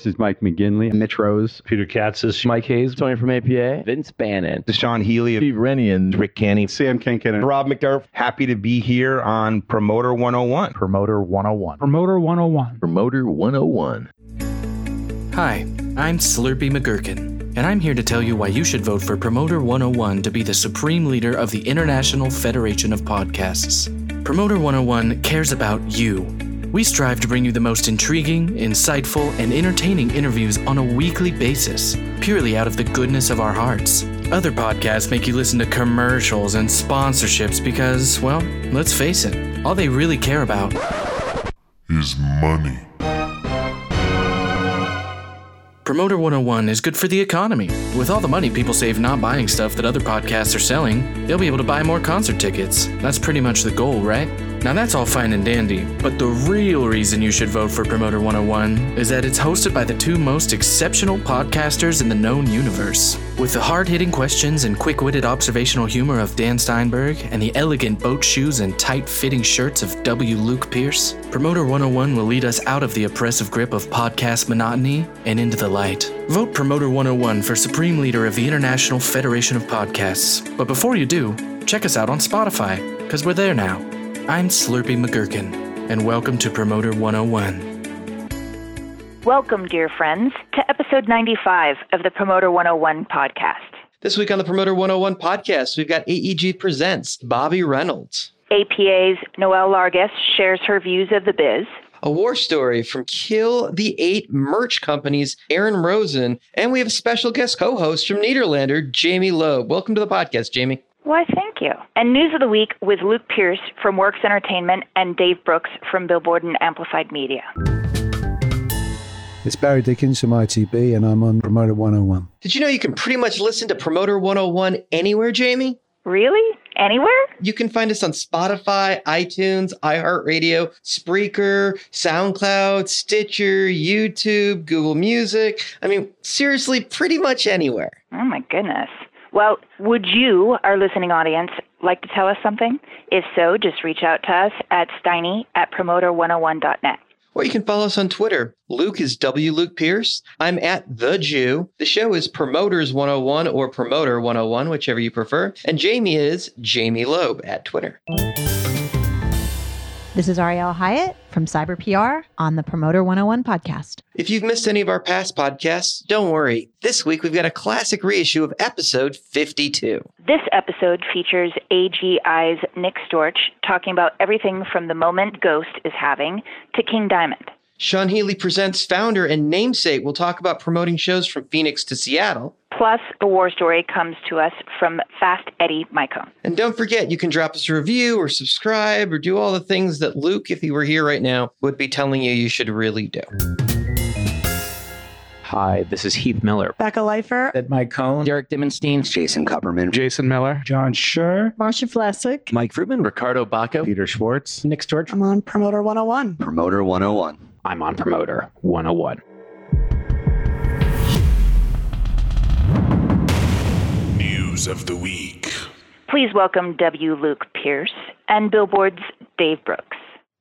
this is Mike McGinley. Mitch Rose, Peter Katsis, Mike Hayes, Tony from APA, Vince Bannon, Sean Healy, Steve Rennie, and Rick Canny, Sam Kinkin. Rob McDurf. Happy to be here on Promoter 101. Promoter 101. Promoter 101. Promoter 101. Hi, I'm Slurpy McGurkin, and I'm here to tell you why you should vote for Promoter 101 to be the supreme leader of the International Federation of Podcasts. Promoter 101 cares about you. We strive to bring you the most intriguing, insightful, and entertaining interviews on a weekly basis, purely out of the goodness of our hearts. Other podcasts make you listen to commercials and sponsorships because, well, let's face it, all they really care about is money. Promoter 101 is good for the economy. With all the money people save not buying stuff that other podcasts are selling, they'll be able to buy more concert tickets. That's pretty much the goal, right? Now that's all fine and dandy, but the real reason you should vote for Promoter 101 is that it's hosted by the two most exceptional podcasters in the known universe. With the hard hitting questions and quick witted observational humor of Dan Steinberg and the elegant boat shoes and tight fitting shirts of W. Luke Pierce, Promoter 101 will lead us out of the oppressive grip of podcast monotony and into the light. Vote Promoter 101 for Supreme Leader of the International Federation of Podcasts. But before you do, check us out on Spotify, because we're there now. I'm Slurpy McGurkin, and welcome to Promoter 101. Welcome, dear friends, to episode 95 of the Promoter 101 podcast. This week on the Promoter 101 podcast, we've got AEG Presents Bobby Reynolds, APA's Noelle Largus shares her views of the biz. a war story from Kill the Eight merch companies, Aaron Rosen, and we have a special guest co host from Nederlander, Jamie Loeb. Welcome to the podcast, Jamie. Why, thank you. And news of the week with Luke Pierce from Works Entertainment and Dave Brooks from Billboard and Amplified Media. It's Barry Dickins from ITB, and I'm on Promoter 101. Did you know you can pretty much listen to Promoter 101 anywhere, Jamie? Really? Anywhere? You can find us on Spotify, iTunes, iHeartRadio, Spreaker, SoundCloud, Stitcher, YouTube, Google Music. I mean, seriously, pretty much anywhere. Oh, my goodness. Well, would you, our listening audience, like to tell us something? If so, just reach out to us at steiny at promoter101.net. Or you can follow us on Twitter. Luke is W. Luke Pierce. I'm at The Jew. The show is Promoters 101 or Promoter 101, whichever you prefer. And Jamie is Jamie Loeb at Twitter. This is Ariel Hyatt from Cyber PR on the Promoter 101 podcast. If you've missed any of our past podcasts, don't worry. This week we've got a classic reissue of episode 52. This episode features AGI's Nick Storch talking about everything from the moment Ghost is having to King Diamond. Sean Healy presents founder and namesake. We'll talk about promoting shows from Phoenix to Seattle. Plus, a war story comes to us from Fast Eddie Micone. And don't forget, you can drop us a review or subscribe or do all the things that Luke, if he were here right now, would be telling you you should really do. Hi, this is Heath Miller. Becca Leifer. Ed Micone. Derek Dimmenstein. Jason Kupperman. Jason Miller. John Schur. Marcia Flessick. Mike Fruitman. Ricardo Bacco. Peter Schwartz. Nick Storch. I'm on Promoter 101. Promoter 101. I'm on Promoter 101. News of the week. Please welcome W. Luke Pierce and Billboard's Dave Brooks.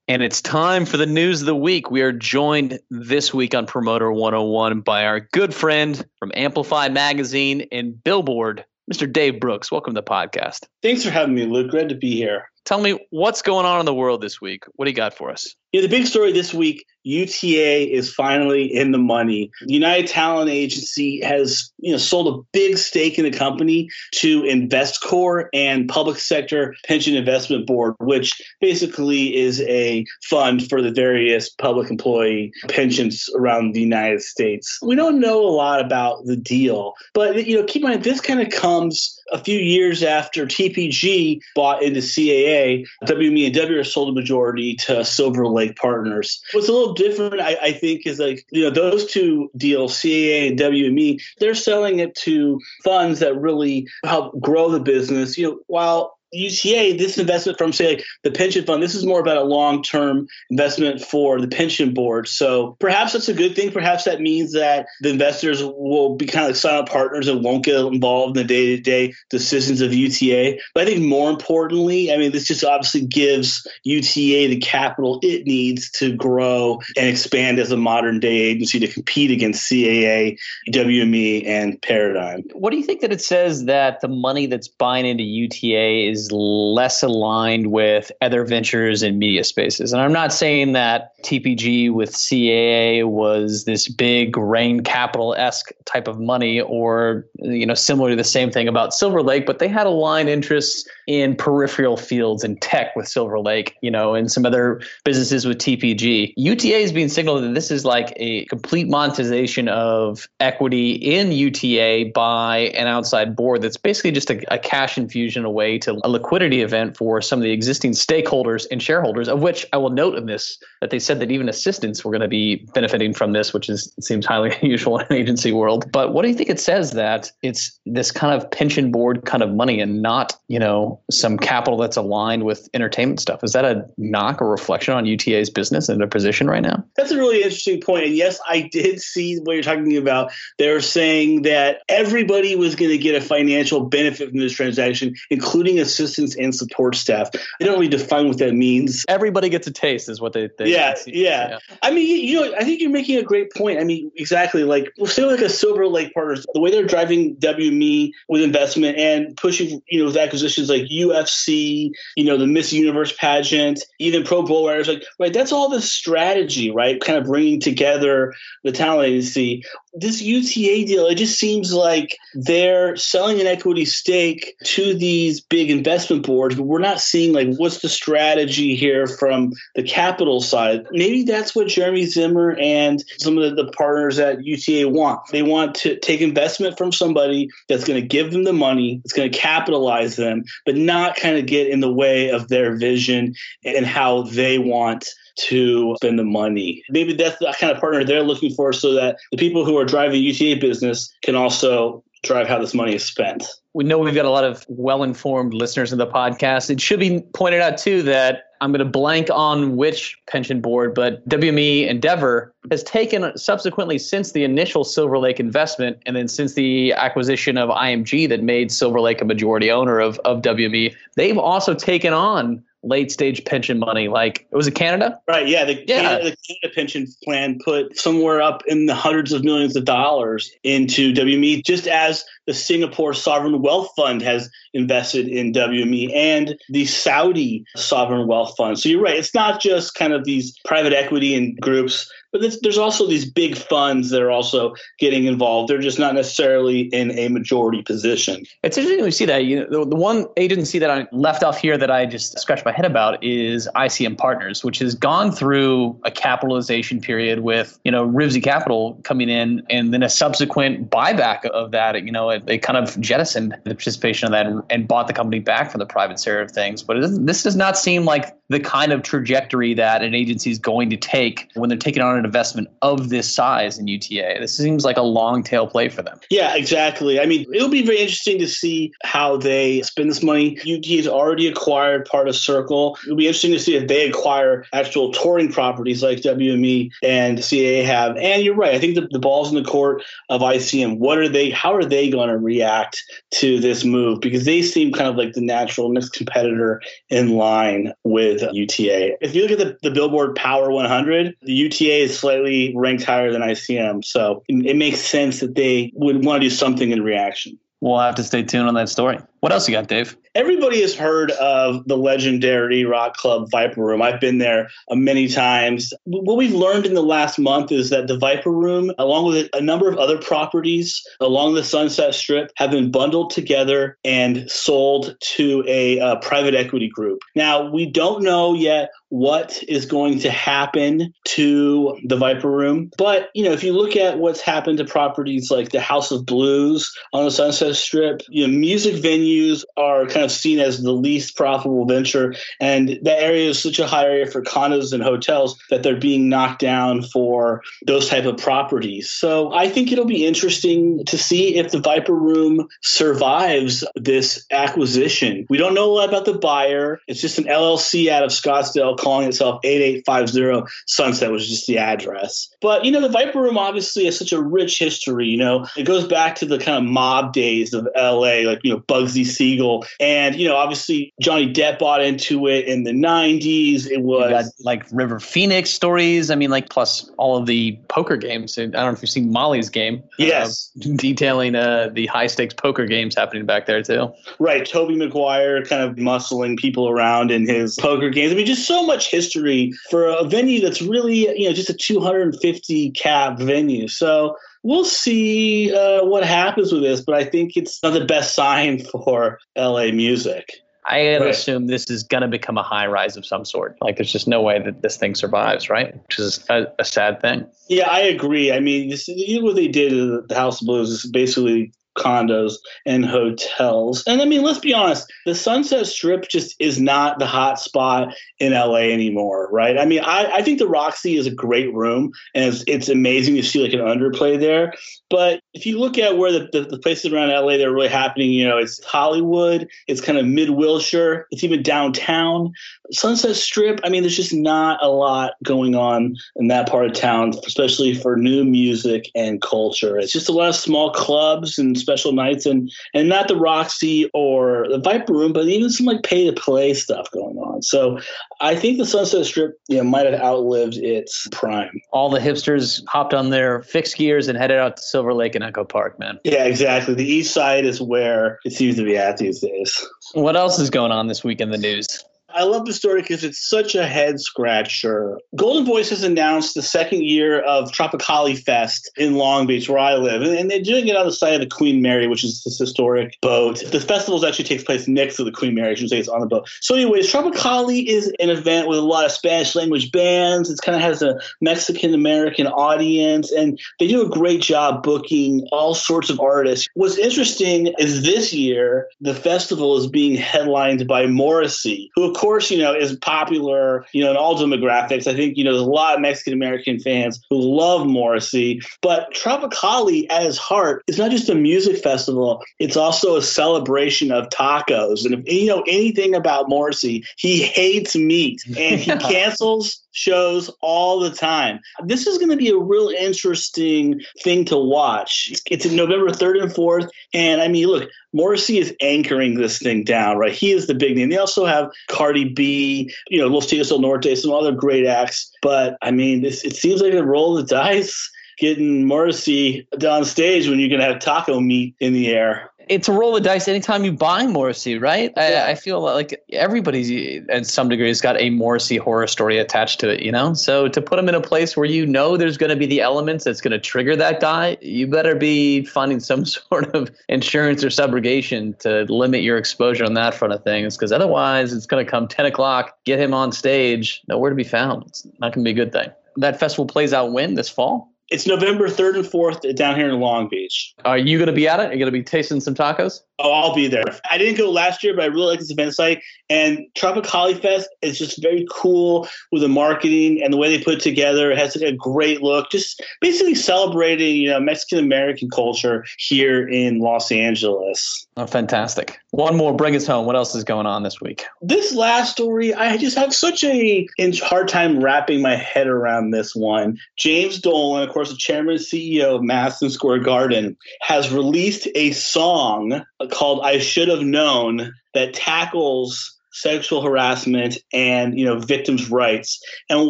And it's time for the news of the week. We are joined this week on Promoter 101 by our good friend from Amplify Magazine and Billboard, Mr. Dave Brooks. Welcome to the podcast. Thanks for having me, Luke. Glad to be here. Tell me what's going on in the world this week. What do you got for us? Yeah, the big story this week UTA is finally in the money. United Talent Agency has, you know, sold a big stake in the company to InvestCorp and Public Sector Pension Investment Board, which basically is a fund for the various public employee pensions around the United States. We don't know a lot about the deal, but you know, keep in mind this kind of comes a few years after TPG bought into CAA, WME and W sold a majority to Silver Lake Partners. What's a little different, I, I think, is like, you know, those two deals, CAA and WME, they're selling it to funds that really help grow the business. You know, while UTA, this investment from say like the pension fund, this is more about a long-term investment for the pension board. So perhaps that's a good thing. Perhaps that means that the investors will be kind of like silent partners and won't get involved in the day-to-day decisions of UTA. But I think more importantly, I mean, this just obviously gives UTA the capital it needs to grow and expand as a modern day agency to compete against CAA, WME, and Paradigm. What do you think that it says that the money that's buying into UTA is less aligned with other ventures in media spaces? And I'm not saying that TPG with CAA was this big Raine capital esque type of money or, you know, similar to the same thing about Silver Lake, but they had aligned interests in peripheral fields and tech with Silver Lake, you know, and some other businesses with TPG. UTA is being signaled that this is like a complete monetization of equity in UTA by an outside board that's basically just a, a cash infusion away to a liquidity event for some of the existing stakeholders and shareholders, of which I will note in this that they said that even assistants were going to be benefiting from this, which is seems highly unusual in an agency world. But what do you think it says that it's this kind of pension board kind of money and not, you know, some capital that's aligned with entertainment stuff? Is that a knock or reflection on UTA's business and their position right now? That's a really interesting point. And yes, I did see what you're talking about. They're saying that everybody was going to get a financial benefit from this transaction, including assistants and support staff. I don't really define what that means. Everybody gets a taste, is what they. they yeah, yeah, yeah. I mean, you, know, I think you're making a great point. I mean, exactly. Like, say like a Silver Lake Partners, the way they're driving WME with investment and pushing, you know, with acquisitions like UFC, you know, the Miss Universe pageant, even Pro Bull Riders, like, right, that's all the strategy, right? Kind of bringing together the talent agency. This UTA deal, it just seems like they're selling an equity stake to these big investment boards, but we're not seeing like what's the strategy here from the capital side. Maybe that's what Jeremy Zimmer and some of the, the partners at UTA want. They want to take investment from somebody that's going to give them the money, that's going to capitalize them, but not kind of get in the way of their vision and how they want to spend the money. Maybe that's the kind of partner they're looking for so that the people who are driving UTA business can also drive how this money is spent. We know we've got a lot of well informed listeners in the podcast. It should be pointed out, too, that I'm going to blank on which pension board, but WME Endeavor has taken subsequently since the initial Silver Lake investment and then since the acquisition of IMG that made Silver Lake a majority owner of, of WME, they've also taken on late stage pension money like it was it canada right yeah the, yeah. Canada, the canada pension plan put somewhere up in the hundreds of millions of dollars into wme just as the singapore sovereign wealth fund has invested in wme and the saudi sovereign wealth fund so you're right it's not just kind of these private equity and groups but there's also these big funds that are also getting involved. They're just not necessarily in a majority position. It's interesting we see that. You know, the, the one agency that I left off here that I just scratched my head about is ICM Partners, which has gone through a capitalization period with you know Rizvi Capital coming in, and then a subsequent buyback of that. You know, they kind of jettisoned the participation of that and, and bought the company back from the private share of things. But this does not seem like the kind of trajectory that an agency is going to take when they're taking on an investment of this size in UTA. This seems like a long tail play for them. Yeah, exactly. I mean, it'll be very interesting to see how they spend this money. UTA has already acquired part of Circle. It'll be interesting to see if they acquire actual touring properties like WME and CAA have. And you're right. I think the, the ball's in the court of ICM. What are they? How are they going to react to this move? Because they seem kind of like the natural next competitor in line with UTA. If you look at the, the Billboard Power 100, the UTA is slightly ranked higher than ICM. So it, it makes sense that they would want to do something in reaction. We'll have to stay tuned on that story. What else you got, Dave? Everybody has heard of the legendary rock club Viper Room. I've been there uh, many times. What we've learned in the last month is that the Viper Room, along with a number of other properties along the Sunset Strip, have been bundled together and sold to a uh, private equity group. Now, we don't know yet what is going to happen to the Viper Room. But, you know, if you look at what's happened to properties like the House of Blues on the Sunset Strip, you know, music venues are kind of seen as the least profitable venture. And that area is such a high area for condos and hotels that they're being knocked down for those type of properties. So I think it'll be interesting to see if the Viper Room survives this acquisition. We don't know a lot about the buyer. It's just an LLC out of Scottsdale calling itself 8850 Sunset, which is just the address. But, you know, the Viper Room obviously has such a rich history. You know, it goes back to the kind of mob days of LA, like, you know, Bugsy Siegel. And, you know, obviously Johnny Depp bought into it in the 90s. It was You got like River Phoenix stories. I mean, like plus all of the poker games. I don't know if you've seen Molly's game. Yes. uh, detailing uh, the high stakes poker games happening back there too. Right, Tobey Maguire kind of muscling people around in his poker games. I mean, just so much history for a venue that's really, you know, just a 250 cap venue. So we'll see uh, what happens with this, but I think it's not the best sign for LA music. I gotta Right. assume this is gonna become a high rise of some sort. Like, there's just no way that this thing survives, right? Which is a, a sad thing. Yeah, I agree. I mean, this, what they did at the House of Blues is basically condos and hotels. And I mean, let's be honest, the Sunset Strip just is not the hot spot in LA anymore, right? I mean, I, I think the Roxy is a great room and it's, it's amazing to see like an underplay there. But if you look at where the, the, the places around LA that are really happening, you know, it's Hollywood, it's kind of mid Wilshire, it's even downtown. Sunset Strip, I mean, there's just not a lot going on in that part of town, especially for new music and culture. It's just a lot of small clubs and special nights, and and not the Roxy or the Viper Room, but even some like pay to play stuff going on. So I think the Sunset Strip, you know, might have outlived its prime. All the hipsters hopped on their fixed gears and headed out to Silver Lake and Echo Park, man. Yeah, exactly. The East Side is where it seems to be at these days. What else is going on this week in the news? I love the story because it's such a head scratcher. Golden Voice has announced the second year of Tropicalia Fest in Long Beach, where I live, and, they're doing it on the side of the Queen Mary, which is this historic boat. The festival actually takes place next to the Queen Mary. I should say it's on the boat. So, anyways, Tropicalia is an event with a lot of Spanish language bands. It kind of has a Mexican American audience, and they do a great job booking all sorts of artists. What's interesting is this year the festival is being headlined by Morrissey, who of course you know is popular you know in all demographics. I think you know there's a lot of Mexican American fans who love Morrissey, but Tropicalia at its heart is not just a music festival; it's also a celebration of tacos. And if you know anything about Morrissey, he hates meat and he cancels shows all the time. This is going to be a real interesting thing to watch. It's November 3rd and 4th. And I mean, look, Morrissey is anchoring this thing down, right? He is the big name. They also have Cardi B, you know, Los Tigres del Norte, some other great acts. But I mean, this, it seems like a roll of the dice getting Morrissey on stage when you're going to have taco meat in the air. It's a roll of dice anytime you buy Morrissey, right? I, I feel like everybody's, in some degree, has got a Morrissey horror story attached to it, you know? So to put him in a place where you know there's going to be the elements that's going to trigger that guy, you better be finding some sort of insurance or subrogation to limit your exposure on that front of things, because otherwise it's going to come 10 o'clock, get him on stage, nowhere to be found. It's not going to be a good thing. That festival plays out when? This fall? It's November 3rd and 4th down here in Long Beach. Are you going to be at it? Are you going to be tasting some tacos? Oh, I'll be there. I didn't go last year, but I really like this event site. And Tropicalia Fest is just very cool with the marketing and the way they put it together. It has like a great look, just basically celebrating, you know, Mexican American culture here in Los Angeles. Oh, fantastic. One more, bring us home. What else is going on this week? This last story, I just have such a hard time wrapping my head around this one. James Dolan, of course, the chairman and CEO of Madison Square Garden, has released a song called I Should Have Known that tackles sexual harassment and you know victims rights. And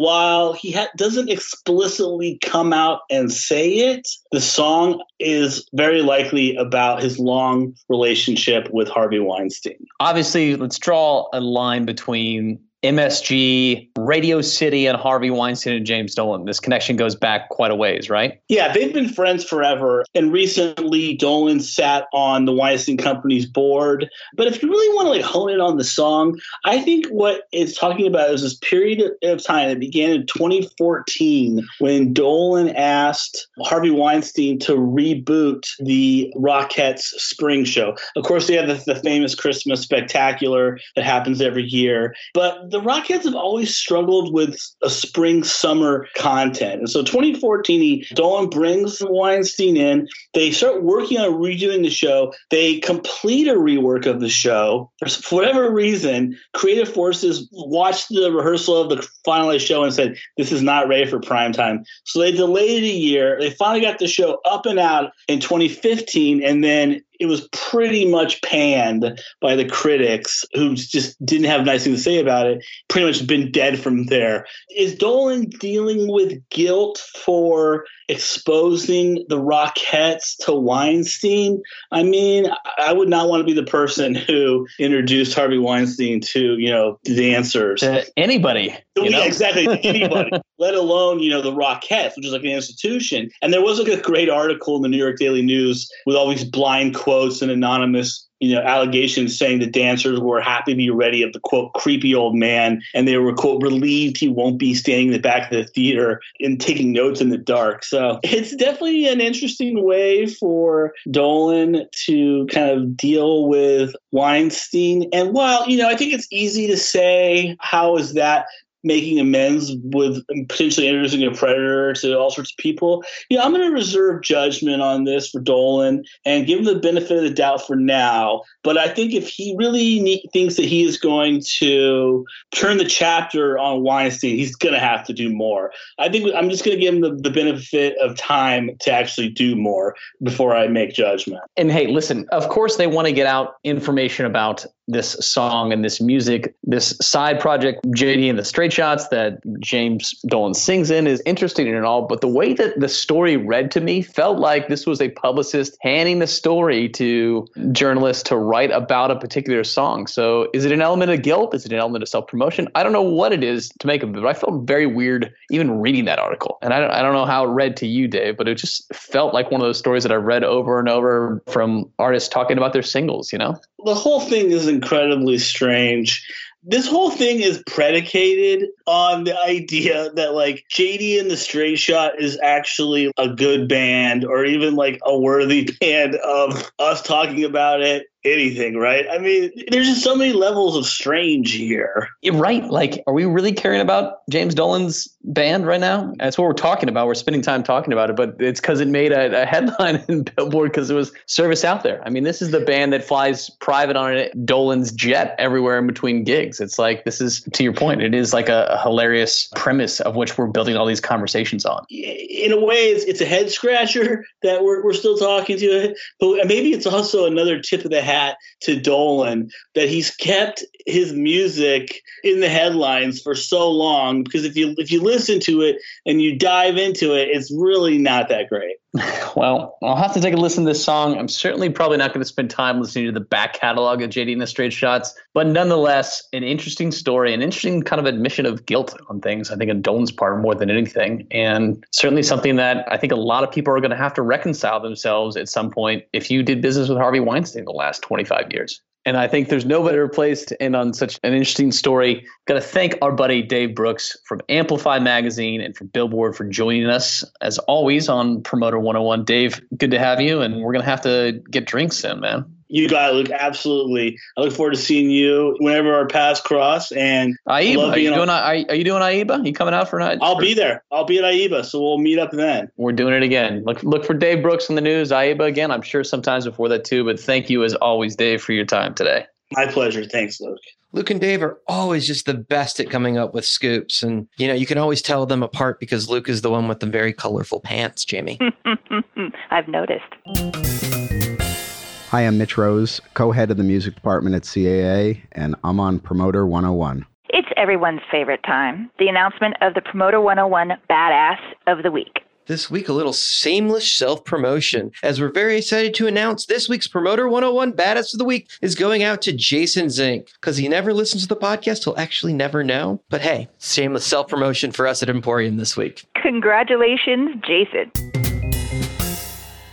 while he ha- doesn't explicitly come out and say it the song is very likely about his long relationship with harvey weinstein. Obviously, let's draw a line between MSG, Radio City, and Harvey Weinstein and James Dolan. This connection goes back quite a ways, right? Yeah, they've been friends forever. And recently, Dolan sat on the Weinstein Company's board. But if you really want to like hone in on the song, I think what it's talking about is this period of time that began in 2014 when Dolan asked Harvey Weinstein to reboot the Rockettes spring show. Of course, they have the, the famous Christmas spectacular that happens every year. But the Rockettes have always struggled with a spring summer content. And so 2014, he, Dolan brings Weinstein in. They start working on redoing the show. They complete a rework of the show. For whatever reason, creative forces watched the rehearsal of the finalized show and said, This is not ready for prime time. So they delayed it a year. They finally got the show up and out in 2015. And then it was pretty much panned by the critics who just didn't have nice things to say about it. Pretty much been dead from there. Is Dolan dealing with guilt for exposing the Rockettes to Weinstein? I mean, I would not want to be the person who introduced Harvey Weinstein to, you know, dancers. To anybody. Yeah, know? exactly. to Anybody, let alone you know the Rockettes, which is like an institution. And there was like a great article in the New York Daily News with all these blind quotes and anonymous you know allegations saying the dancers were happy to be ready of the quote creepy old man. And they were quote relieved he won't be standing in the back of the theater and taking notes in the dark. So it's definitely an interesting way for dolan to kind of deal with weinstein. And while you know i think it's easy to say how is that making amends with potentially introducing a predator to all sorts of people. Yeah, I'm going to reserve judgment on this for Dolan and give him the benefit of the doubt for now. But I think if he really ne- thinks that he is going to turn the chapter on Weinstein, he's going to have to do more. I think I'm just going to give him the, the benefit of time to actually do more before I make judgment. And hey, listen, of course they want to get out information about this song and this music, this side project, JD and the Straight Shots that James Dolan sings in is interesting and all, but the way that the story read to me felt like this was a publicist handing the story to journalists to write about a particular song. So is it an element of guilt? Is it an element of self promotion? I don't know what it is to make of it, but I felt very weird even reading that article. And I don't, I don't know how it read to you, Dave, but it just felt like one of those stories that I read over and over from artists talking about their singles, you know? the whole thing is incredibly strange. This whole thing is predicated on the idea that like JD and the Straight Shot is actually a good band or even like a worthy band of us talking about it anything, right? I mean, there's just so many levels of strange here. Right. Like, are we really caring about James Dolan's band right now? That's what we're talking about. We're spending time talking about it, but it's because it made a, a headline in Billboard because it was service out there. I mean, this is the band that flies private on a Dolan's jet everywhere in between gigs. It's like, this is, to your point, it is like a, hilarious premise of which we're building all these conversations on. In a way, it's, it's a head scratcher that we're, we're still talking to it, but maybe it's also another tip of the hat to Dolan that he's kept his music in the headlines for so long because if you if you listen to it and you dive into it it's really not that great. Well i'll have to take a listen to this song. I'm certainly probably not going to spend time listening to the back catalog of jd and the straight shots but nonetheless an interesting story an interesting kind of admission of guilt on things i think on dolan's part more than anything and certainly something that i think a lot of people are going to have to reconcile themselves at some point if you did business with harvey weinstein the last 25 years and I think there's no better place to end on such an interesting story. Got to thank our buddy Dave Brooks from Amplify Magazine and from Billboard for joining us as always on Promoter 101. Dave, good to have you. And we're going to have to get drinks soon, man. You got it, Luke. Absolutely. I look forward to seeing you whenever our paths cross. And IEBA, are you, doing, are, are you doing IEBA? You coming out for night? I'll be there. I'll be at IEBA, so we'll meet up then. We're doing it again. Look, look for Dave Brooks in the news. IEBA again. I'm sure sometimes before that too. But thank you as always, Dave, for your time today. My pleasure. Thanks, Luke. Luke and Dave are always just the best at coming up with scoops. And, you know, you can always tell them apart because Luke is the one with the very colorful pants, Jamie. I've noticed. Hi, I'm Mitch Rose, co head of the music department at CAA, and I'm on Promoter 101. It's everyone's favorite time the announcement of the Promoter 101 Badass of the Week. This week, a little shameless self promotion, as we're very excited to announce this week's Promoter 101 Badass of the Week is going out to Jason Zink. Because he never listens to the podcast, he'll actually never know. But hey, shameless self promotion for us at Emporium this week. Congratulations, Jason.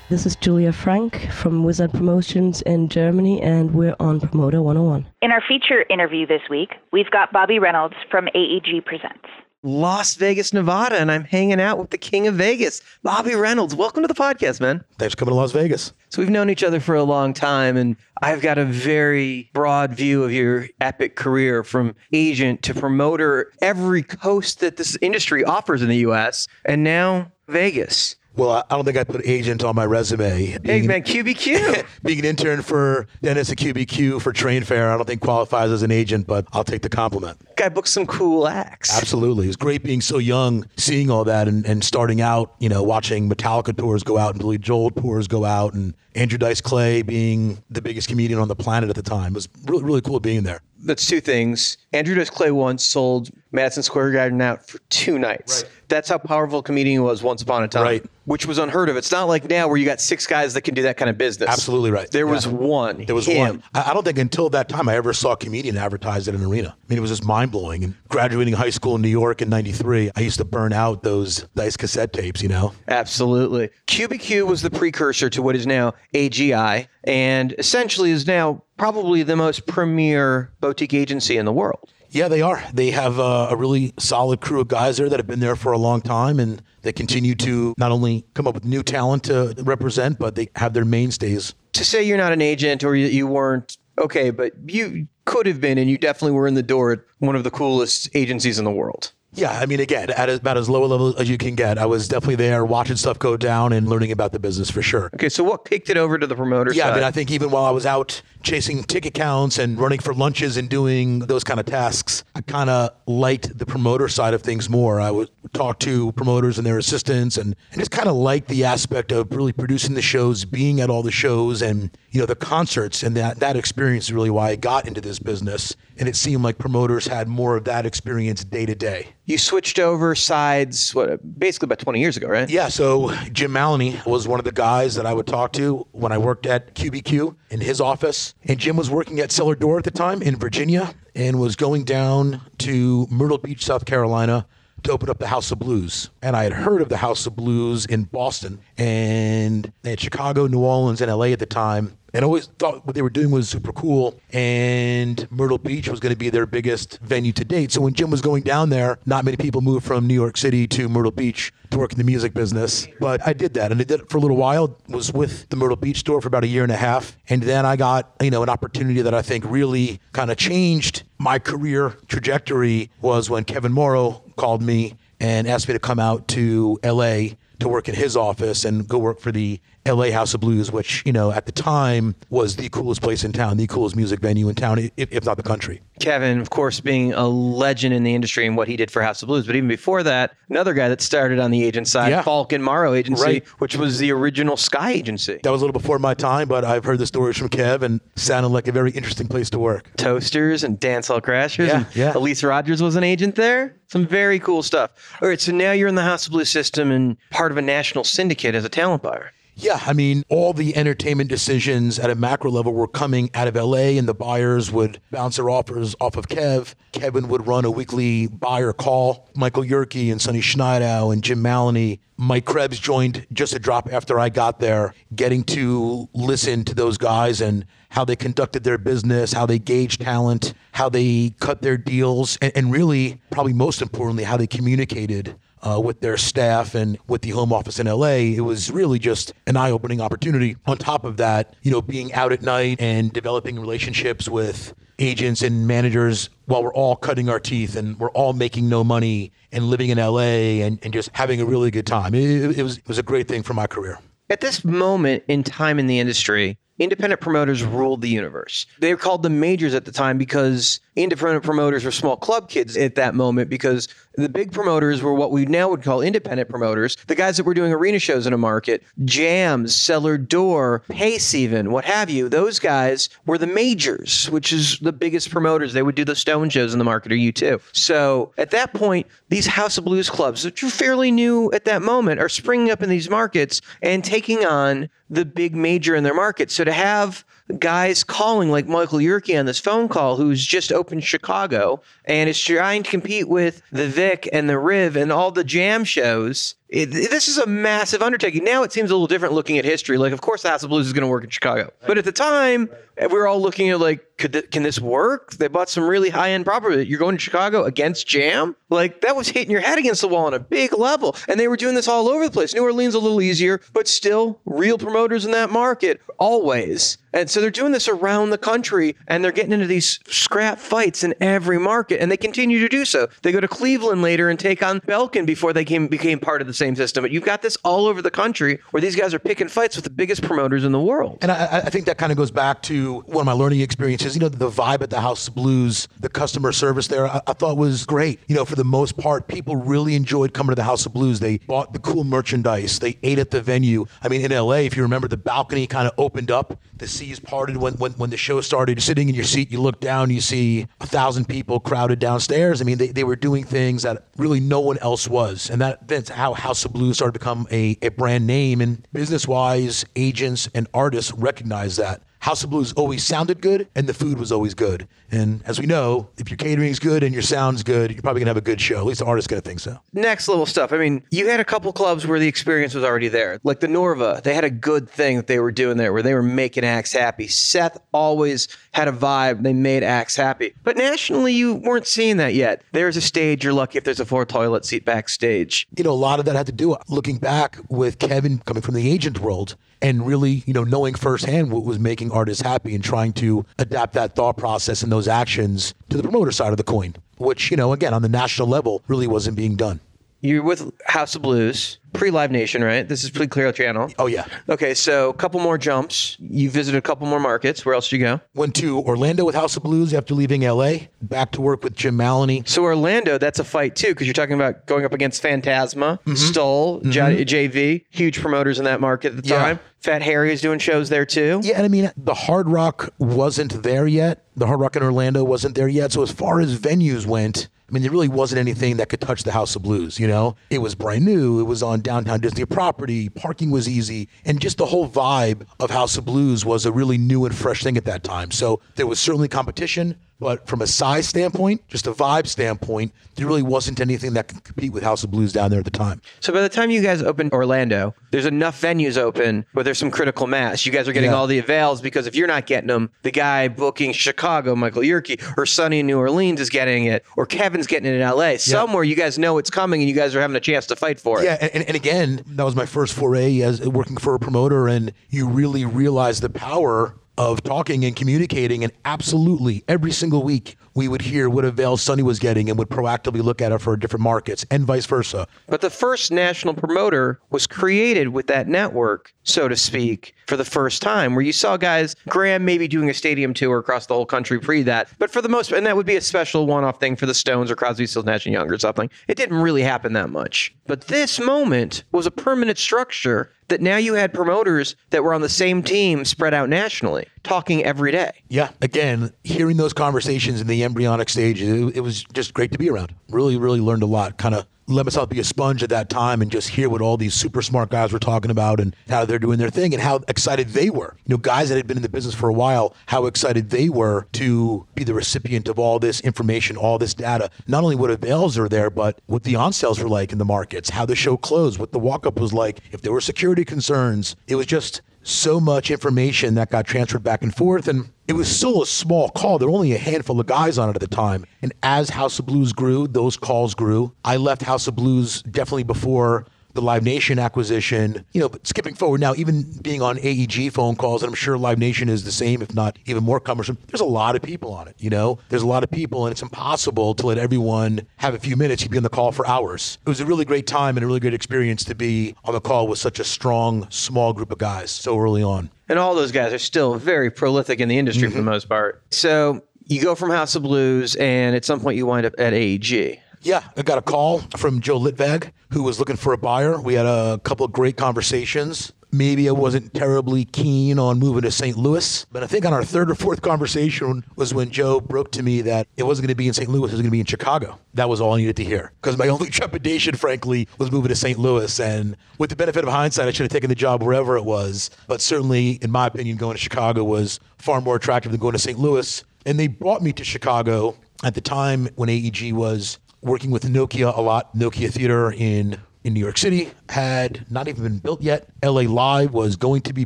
This is Julia Frank from Wizard Promotions in Germany, and we're on Promoter 101. In our feature interview this week, we've got Bobby Reynolds from AEG Presents. Las Vegas, Nevada, and I'm hanging out with the king of Vegas, Bobby Reynolds. Welcome to the podcast, man. Thanks for coming to Las Vegas. So we've known each other for a long time, and I've got a very broad view of your epic career from agent to promoter, every coast that this industry offers in the U.S., and now Vegas. Well, I- don't think I put agent on my resume. Hey, Being- man, QBQ. being an intern for Dennis at QBQ for Train Fair, I don't think qualifies as an agent, but I'll take the compliment. Guy booked some cool acts. Absolutely. It's great being so young, seeing all that and, and starting out, you know, watching Metallica tours go out and Billy Joel tours go out and Andrew Dice Clay being the biggest comedian on the planet at the time. It was really, really cool being there. That's two things. Andrew Dice Clay once sold Madison Square Garden out for two nights. Right. That's how powerful a comedian was once upon a time. Right. Which was unheard of. It's not like now where you got six guys that can do that kind of business. Absolutely right. There Yeah. was one. There was him. one. I don't think until that time I ever saw a comedian advertised at an arena. I mean, it was just mind blowing. And graduating high school in New York in '93, I used to burn out those Dice cassette tapes. You know, Absolutely. QBQ was the precursor to what is now AGI and essentially is now probably the most premier boutique agency in the world. Yeah, they are. They have uh, a really solid crew of guys there that have been there for a long time, and they continue to not only come up with new talent to represent, but they have their mainstays. To say you're not an agent or you, you weren't, okay, but you could have been and you definitely were in the door at one of the coolest agencies in the world. Yeah, I mean, again, at about as low a level as you can get, I was definitely there watching stuff go down and learning about the business for sure. Okay, so what kicked it over to the promoter Yeah, side? I mean, I think even while I was out chasing ticket counts and running for lunches and doing those kind of tasks, I kind of liked the promoter side of things more. I would talk to promoters and their assistants and, and just kind of liked the aspect of really producing the shows, being at all the shows and, you know, the concerts. And that, that experience is really why I got into this business. And it seemed like promoters had more of that experience day to day. you switched over sides, what, basically about 20 years ago, right? Yeah, so Jim Maloney was one of the guys that I would talk to when I worked at QBQ in his office. And Jim was working at Cellar Door at the time in Virginia and was going down to Myrtle Beach, South Carolina to open up the House of Blues. And I had heard of the House of Blues in Boston and had Chicago, New Orleans, and LA at the time. And always thought what they were doing was super cool. And Myrtle Beach was going to be their biggest venue to date. So when Jim was going down there, not many people moved from New York City to Myrtle Beach to work in the music business. But I did that and I did it for a little while. Was with the Myrtle Beach store for about a year and a half. And then I got, you know, an opportunity that I think really kind of changed my career trajectory was when Kevin Morrow called me and asked me to come out to LA to work in his office and go work for the LA House of Blues, which, you know, at the time was the coolest place in town, the coolest music venue in town, if, if not the country. Kevin, of course, being a legend in the industry and what he did for House of Blues. But even before that, another guy that started on the agent side, Yeah. Falk and Morrow Agency, Right. which was the original Sky Agency. That was a little before my time, but I've heard the stories from Kev and sounded like a very interesting place to work. Toasters and Dance Hall Crashers. Yeah, and yeah. Elise Rogers was an agent there. Some very cool stuff. All right, so now you're in the House of Blues system and part of a national syndicate as a talent buyer. Yeah, I mean, all the entertainment decisions at a macro level were coming out of LA, and the buyers would bounce their offers off of Kev. Kevin would run a weekly buyer call. Michael Yerke and Sonny Schneidau and Jim Maloney. Mike Krebs joined just a drop after I got there, getting to listen to those guys and how they conducted their business, how they gauged talent, how they cut their deals, and, and really, probably most importantly, how they communicated uh, with their staff and with the home office in LA. It was really just an eye opening opportunity. On top of that, you know, being out at night and developing relationships with agents and managers while we're all cutting our teeth and we're all making no money and living in LA and, and just having a really good time. It, it was, it was a great thing for my career. At this moment in time in the industry, independent promoters mm-hmm. ruled the universe. They were called the majors at the time because independent promoters were small club kids at that moment because the big promoters were what we now would call independent promoters, the guys that were doing arena shows in a market, jams, cellar door, pace even, what have you. Those guys were the majors, which is the biggest promoters. They would do the stone shows in the market or U2. So at that point, these House of Blues clubs, which were fairly new at that moment, are springing up in these markets and taking on the big major in their market. So to have guys calling like Michael Yerke on this phone call, who's just opened Chicago and is trying to compete with the Vic and the Riv and all the jam shows. It, this is a massive undertaking. Now it seems a little different looking at history. Like, of course, the House of Blues is going to work in Chicago, but at the time, we were all looking at like, could th- can this work? They bought some really high end property. You're going to Chicago against Jam, like that was hitting your head against the wall on a big level, and they were doing this all over the place. New Orleans a little easier, but still real promoters in that market always. And so they're doing this around the country and they're getting into these scrap fights in every market and they continue to do so. They go to Cleveland later and take on Belkin before they came, became part of the same system. But you've got this all over the country where these guys are picking fights with the biggest promoters in the world. And I, I think that kind of goes back to one of my learning experiences. You know, the vibe at the House of Blues, the customer service there, I, I thought was great. You know, for the most part, people really enjoyed coming to the House of Blues. They bought the cool merchandise. They ate at the venue. I mean, in LA, if you remember, the balcony kind of opened up. The seas parted when, when, when the show started. You're sitting in your seat, you look down, you see a thousand people crowded downstairs. I mean, they, they were doing things that really no one else was. And that, that's how House of Blues started to become a, a brand name. And business wise, agents and artists recognize that. House of Blues always sounded good and the food was always good. And as we know, if your catering's good and your sound's good, you're probably gonna have a good show. At least the artist's gonna think so. Next level stuff. I mean, you had a couple clubs where the experience was already there. Like the Norva, they had a good thing that they were doing there where they were making acts happy. Seth always had a vibe. They made acts happy. But nationally, you weren't seeing that yet. There's a stage. You're lucky if there's a floor toilet seat backstage. You know, a lot of that had to do looking back with Kevin coming from the agent world and really, you know, knowing firsthand what was making artists happy and trying to adapt that thought process and those actions to the promoter side of the coin, which, you know, again, on the national level really wasn't being done. You're with House of Blues, pre Live Nation, right? This is pre Clear Channel. Oh, yeah. Okay, so a couple more jumps. You visited a couple more markets. Where else did you go? Went to Orlando with House of Blues after leaving LA, back to work with Jim Maloney. So, Orlando, that's a fight too, because you're talking about going up against Fantasma. Mm-hmm. Stoll, mm-hmm. J- JV, huge promoters in that market at the Yeah. time. Fat Harry is doing shows there too. Yeah, and I mean, the Hard Rock wasn't there yet. The Hard Rock in Orlando wasn't there yet. So as far as venues went, I mean, there really wasn't anything that could touch the House of Blues. You know, it was brand new. It was on downtown Disney property. Parking was easy, and just the whole vibe of House of Blues was a really new and fresh thing at that time. So there was certainly competition. But from a size standpoint, just a vibe standpoint, there really wasn't anything that could compete with House of Blues down there at the time. So by the time you guys open Orlando, there's enough venues open where there's some critical mass. You guys are getting Yeah. all the avails because if you're not getting them, the guy booking Chicago, Michael Yerke, or Sonny in New Orleans is getting it, or Kevin's getting it in LA. Somewhere you guys know it's coming and you guys are having a chance to fight for it. Yeah, and, and again, that was my first foray as working for a promoter, and you really realize the power of talking and communicating. And absolutely, every single week, we would hear what avail Sonny was getting and would proactively look at it for different markets, and vice versa. But the first national promoter was created with that network, so to speak, for the first time, where you saw guys, Graham maybe doing a stadium tour across the whole country pre that, but for the most, and that would be a special one off thing for the Stones or Crosby, Stills, Nash and Young or something. It didn't really happen that much. But this moment was a permanent structure that now you had promoters that were on the same team spread out nationally, talking every day. Yeah, again, hearing those conversations in the embryonic stage, it, it was just great to be around. Really, really learned a lot. Kind of let myself be a sponge at that time and just hear what all these super smart guys were talking about and how they're doing their thing and how excited they were. You know, guys that had been in the business for a while, how excited they were to be the recipient of all this information, all this data. Not only what avails are there, but what the on sales were like in the markets, how the show closed, what the walk up was like, if there were security concerns. It was just so much information that got transferred back and forth. And it was still a small call. There were only a handful of guys on it at the time. And as House of Blues grew, those calls grew. I left House of Blues definitely before the Live Nation acquisition. You know, but skipping forward now, even being on AEG phone calls, and I'm sure Live Nation is the same, if not even more cumbersome. There's a lot of people on it. You know, there's a lot of people, and it's impossible to let everyone have a few minutes. You'd be on the call for hours. It was a really great time and a really great experience to be on the call with such a strong, small group of guys so early on. And all those guys are still very prolific in the industry for mm-hmm. the most part. So you go from House of Blues, and at some point you wind up at AEG. Yeah, I got a call from Joe Litvag, who was looking for a buyer. We had a couple of great conversations. Maybe I wasn't terribly keen on moving to St. Louis, but I think on our third or fourth conversation was when Joe broke to me that it wasn't going to be in St. Louis, it was going to be in Chicago. That was all I needed to hear. Because my only trepidation, frankly, was moving to St. Louis. And with the benefit of hindsight, I should have taken the job wherever it was. But certainly, in my opinion, going to Chicago was far more attractive than going to St. Louis. And they brought me to Chicago at the time when AEG was working with Nokia a lot. Nokia Theater in in New York City had not even been built yet. LA Live was going to be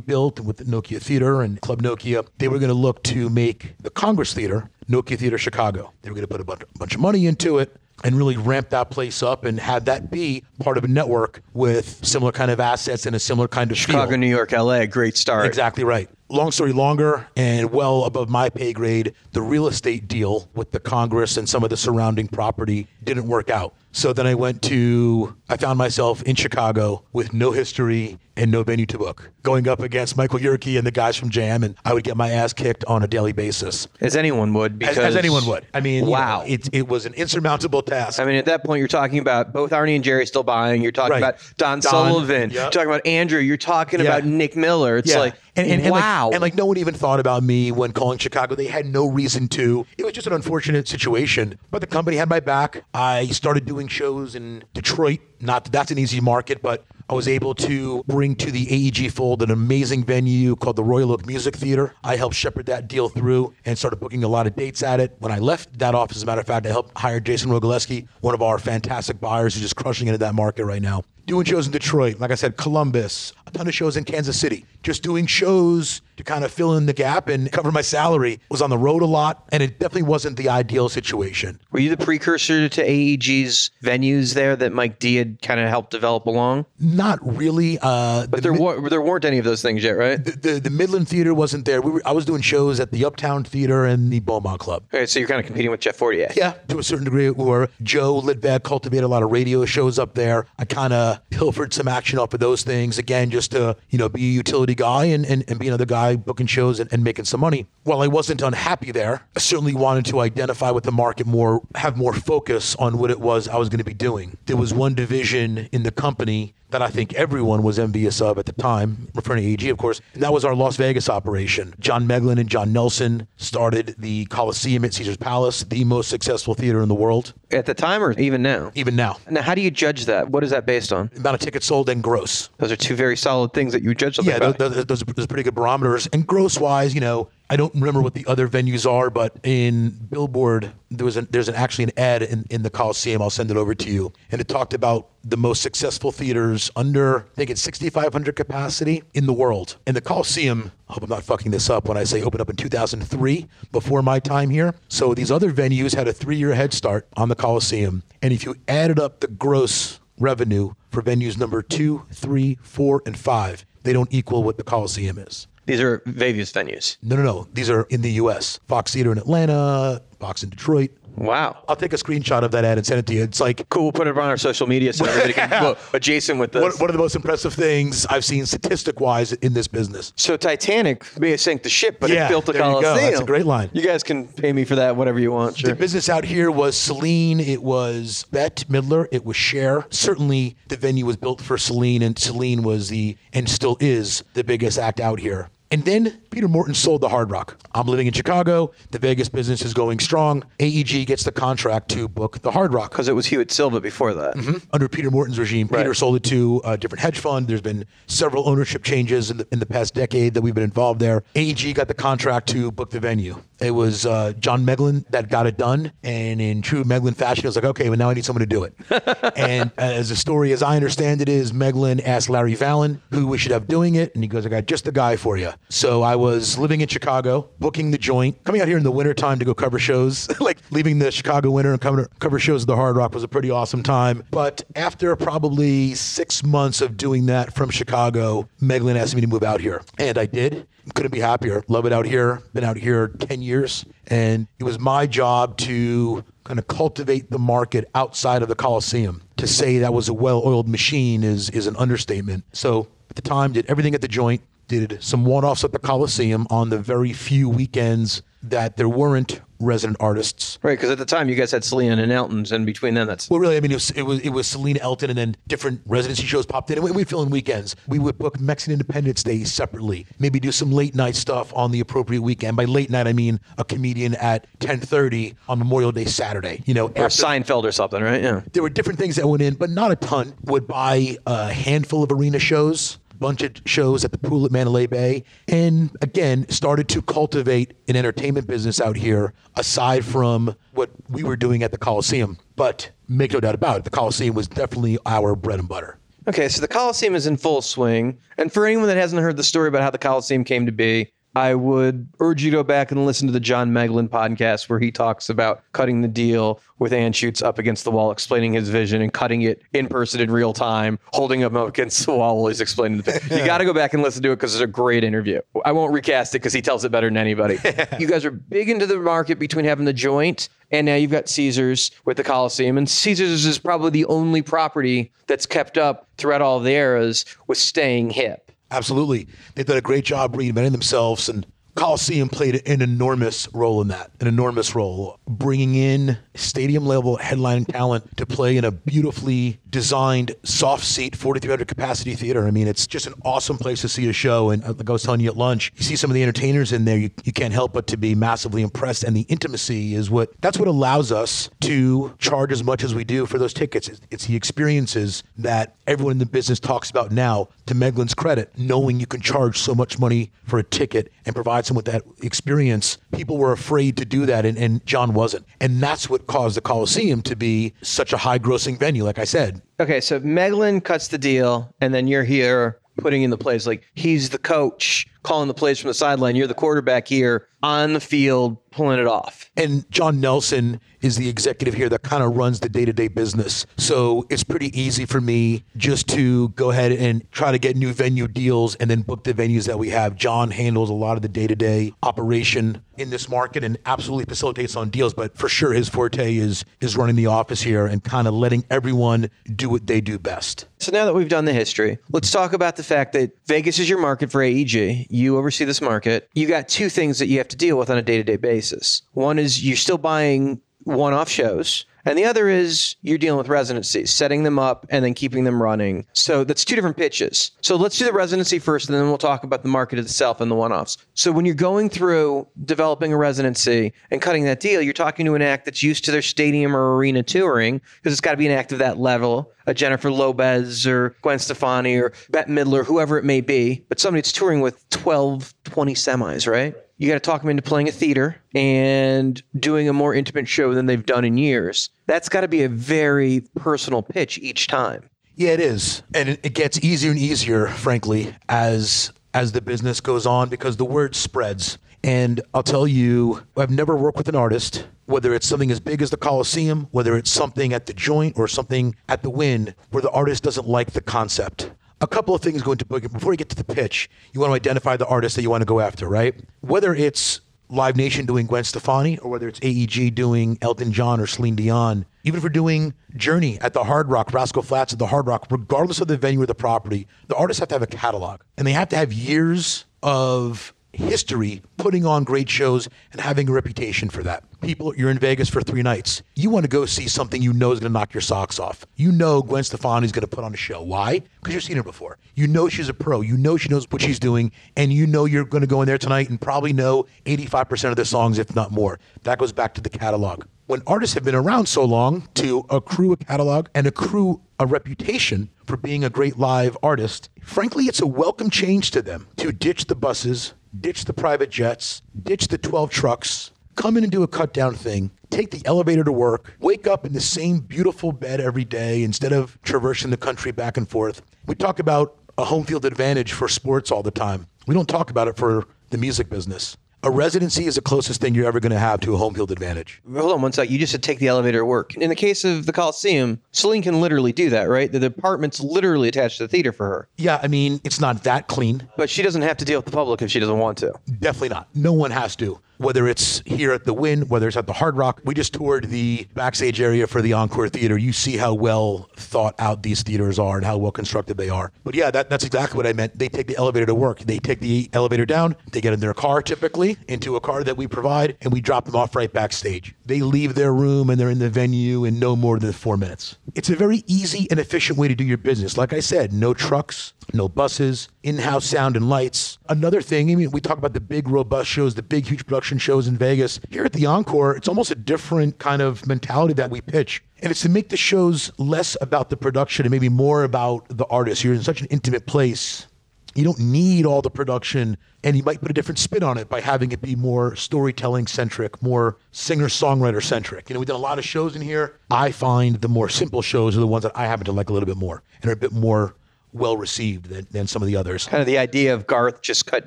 built with the Nokia Theater and Club Nokia. They were going to look to make the Congress Theater Nokia Theater Chicago. They were going to put a bunch, bunch of money into it and really ramp that place up and have that be part of a network with similar kind of assets and a similar kind of Chicago. New York, LA, great start. Exactly right. Long story longer, and well above my pay grade, the real estate deal with the Congress and some of the surrounding property didn't work out. So then I went to, I found myself in Chicago with no history and no venue to book, going up against Michael Yerke and the guys from Jam, and I would get my ass kicked on a daily basis. As anyone would, As, because as anyone would. I mean, you wow, know, it, it was an insurmountable task. I mean, at that point, you're talking about both Arnie and Jerry still buying. You're talking Right. about Don, Don, Sullivan. yeah. You're talking about Andrew. You're talking Yeah. about Nick Miller. It's Yeah. like, and, and, and wow. Like, and like no one even thought about me when calling Chicago. They had no reason to. It was just an unfortunate situation. But the company had my back. I started doing shows in Detroit. Not that that's an easy market, but I was able to bring to the AEG fold an amazing venue called the Royal Oak Music Theater. I helped shepherd that deal through and started booking a lot of dates at it. When I left that office, as a matter of fact, I helped hire Jason Rogalewski, one of our fantastic buyers who's just crushing it in that market right now. Doing shows in Detroit, like I said, Columbus, a ton of shows in Kansas City. Just doing shows to kind of fill in the gap and cover my salary. Was on the road a lot, and it definitely wasn't the ideal situation. Were you the precursor to AEG's venues there that Mike D had kind of helped develop along? Not really. Uh, But there, wa- there weren't any of those things yet, right? the, the the Midland Theater wasn't there. We were, I was doing shows at the Uptown Theater and the Beaumont Club. Okay, so you're kind of competing with Jeff Fortier. Yeah, to a certain degree. Where Joe Litvak cultivated a lot of radio shows up there. I kind of pilfered some action off of those things again, just to you know be a utility guy and, and, and be another guy booking shows and, and making some money. While I wasn't unhappy there, I certainly wanted to identify with the market more, have more focus on what it was I was going to be doing. There was one division in the company that I think everyone was envious of at the time, referring to AEG, of course, and that was our Las Vegas operation. John Meglen and John Nelson started the Coliseum at Caesar's Palace, the most successful theater in the world. At the time or even now? Even now. Now, how do you judge that? What is that based on? Amount of tickets sold and gross. Those are two very solid things that you judge something Yeah, those, those those are pretty good barometers. And gross wise, you know, I don't remember what the other venues are, but in Billboard, there was there's an, actually an ad in, in the Coliseum. I'll send it over to you. And it talked about the most successful theaters under, I think it's 6,500 capacity in the world. And the Coliseum, I hope I'm not fucking this up when I say opened up in 2003, before my time here. So these other venues had a three year head start on the Coliseum. And if you added up the gross revenue for venues number two, three, four, and five, they don't equal what the Coliseum is. These are Vegas venues. No, no, no. These are in the U.S. Fox Theater in Atlanta, Fox in Detroit. Wow. I'll take a screenshot of that ad and send it to you. It's like cool. We'll put it on our social media so everybody can well, adjacent with this. one, one of the most impressive things I've seen statistic wise in this business. So Titanic may have sank the ship, but Yeah, it built the there you go. Coliseum. That's a great line. You guys can pay me for that, whatever you want. Sure. The business out here was Celine, it was Bette Midler, it was Cher. Certainly the venue was built for Celine, and Celine was the, and still is, the biggest act out here. And then Peter Morton sold the Hard Rock. I'm living in Chicago. The Vegas business is going strong. AEG gets the contract to book the Hard Rock. Because it was Hewitt Silva before that. Mm-hmm. Under Peter Morton's regime, Peter Right. sold it to a different hedge fund. There's been several ownership changes in the, in the past decade that we've been involved there. AEG got the contract to book the venue. It was uh, John Meglen that got it done. And in true Meglen fashion, it was like, okay, well, now I need someone to do it. and as the story, as I understand it, is Meglen asked Larry Vallon who we should have doing it. And he goes, I got just the guy for you. So I was living in Chicago, booking the joint, coming out here in the wintertime to go cover shows, like leaving the Chicago winter and coming to cover shows at the Hard Rock was a pretty awesome time. But after probably six months of doing that from Chicago, Meglen asked me to move out here. And I did. Couldn't be happier. Love it out here. Been out here 10 years. And it was my job to kind of cultivate the market outside of the Coliseum. To say that was a well-oiled machine is is an understatement. So at the time, did everything at the joint, did some one-offs at the Coliseum on the very few weekends that there weren't resident artists. Right, because at the time you guys had Celine and Elton's, and between them, that's Well, really, I mean, it was it was, it was Celine Elton, and then different residency shows popped in, and we, we'd fill in weekends. We would book Mexican Independence Day separately, maybe do some late night stuff on the appropriate weekend. By late night, I mean a comedian at ten thirty on Memorial Day Saturday. You know, or Seinfeld or something, right? Yeah. there were different things that went in, but not a ton. Would buy a handful of arena shows, bunch of shows at the pool at Mandalay Bay, and again started to cultivate an entertainment business out here aside from what we were doing at the Coliseum. But make no doubt about it, the Coliseum was definitely our bread and butter. Okay, so the Coliseum is in full swing. And for anyone that hasn't heard the story about how the Coliseum came to be, I would urge you to go back and listen to the John Meglen podcast where he talks about cutting the deal with Anschutz up against the wall, explaining his vision and cutting it in person in real time, holding him up against the wall while he's explaining the thing. You got to go back and listen to it because it's a great interview. I won't recast it because he tells it better than anybody. you guys are big into the market between having the joint and now you've got Caesars with the Coliseum. And Caesars is probably the only property that's kept up throughout all the eras with staying hip. Absolutely. They've done a great job reinventing themselves, and Coliseum played an enormous role in that. An enormous role. Bringing in stadium level headline talent to play in a beautifully designed soft seat 4,300 capacity theater. I mean, it's just an awesome place to see a show. And like I was telling you at lunch, you see some of the entertainers in there, you, you can't help but to be massively impressed. And the intimacy is what that's what allows us to charge as much as we do for those tickets. It's, it's the experiences that everyone in the business talks about now. To Meglen's credit, knowing you can charge so much money for a ticket and provide someone with that experience, people were afraid to do that, and, and John wasn't. And that's what caused the Coliseum to be such a high grossing venue, like I said. Okay, so Meglen cuts the deal, and then you're here putting in the plays. Like he's the coach calling the plays from the sideline. You're the quarterback here on the field pulling it off. And John Nelson is the executive here that kind of runs the day to day business. So it's pretty easy for me just to go ahead and try to get new venue deals and then book the venues that we have. John handles a lot of the day to day operation in this market and absolutely facilitates on deals. But for sure, his forte is is running the office here and kind of letting everyone do what they do best. So now that we've done the history, let's talk about the fact that Vegas is your market for AEG. You oversee this market. You got two things that you have to deal with on a day to day basis. One is you're still buying one off shows. And the other is you're dealing with residencies, setting them up and then keeping them running. So that's two different pitches. So let's do the residency first, and then we'll talk about the market itself and the one offs. So when you're going through developing a residency and cutting that deal, you're talking to an act that's used to their stadium or arena touring, because it's got to be an act of that level a Jennifer Lopez or Gwen Stefani or Bette Midler, whoever it may be, but somebody that's touring with 12, 20 semis, right? You got to talk them into playing a theater and doing a more intimate show than they've done in years. That's got to be a very personal pitch each time. Yeah, it is. And it, gets easier and easier, frankly, as as the business goes on because the word spreads. And I'll tell you, I've never worked with an artist, whether it's something as big as the Coliseum, whether it's something at the joint or something at the Wynn, where the artist doesn't like the concept. A couple of things go into booking. Before you get to the pitch, you want to identify the artist that you want to go after, right? Whether it's Live Nation doing Gwen Stefani or whether it's AEG doing Elton John or Celine Dion, even if we're doing Journey at the Hard Rock, Rascal Flatts at the Hard Rock, regardless of the venue or the property, the artists have to have a catalog and they have to have years of history putting on great shows and having a reputation for that. People, you're in Vegas for three nights. You want to go see something you know is going to knock your socks off. You know Gwen Stefani is going to put on a show. Why? Because you've seen her before. You know she's a pro. You know she knows what she's doing. And you know you're going to go in there tonight and probably know 85% of the songs, if not more. That goes back to the catalog. When artists have been around so long to accrue a catalog and accrue a reputation for being a great live artist, frankly, it's a welcome change to them to ditch the buses, ditch the private jets, ditch the 12 trucks, come in and do a cut down thing, take the elevator to work, wake up in the same beautiful bed every day instead of traversing the country back and forth. We talk about a home field advantage for sports all the time. We don't talk about it for the music business. A residency is the closest thing you're ever going to have to a home field advantage. Hold on one sec. You just said take the elevator to work. In the case of the Coliseum, Celine can literally do that, right? The department's literally attached to the theater for her. Yeah, I mean, it's not that clean. But she doesn't have to deal with the public if she doesn't want to. Definitely not. No one has to. Whether it's here at the Wynn, whether it's at the Hard Rock, we just toured the backstage area for the Encore Theater. You see how well thought out these theaters are and how well constructed they are. But yeah, that, that's exactly what I meant. They take the elevator to work. They take the elevator down. They get in their car, typically, into a car that we provide, and we drop them off right backstage. They leave their room and they're in the venue in no more than four minutes. It's a very easy and efficient way to do your business. Like I said, no trucks, no buses, in-house sound and lights. Another thing, I mean, we talk about the big robust shows, the big huge production shows in Vegas. Here at the Encore, it's almost a different kind of mentality that we pitch. And it's to make the shows less about the production and maybe more about the artist. You're in such an intimate place. You don't need all the production, and you might put a different spin on it by having it be more storytelling centric, more singer songwriter centric. You know, we've done a lot of shows in here. I find the more simple shows are the ones that I happen to like a little bit more and are a bit more well received than, than some of the others. Kind of the idea of Garth just cut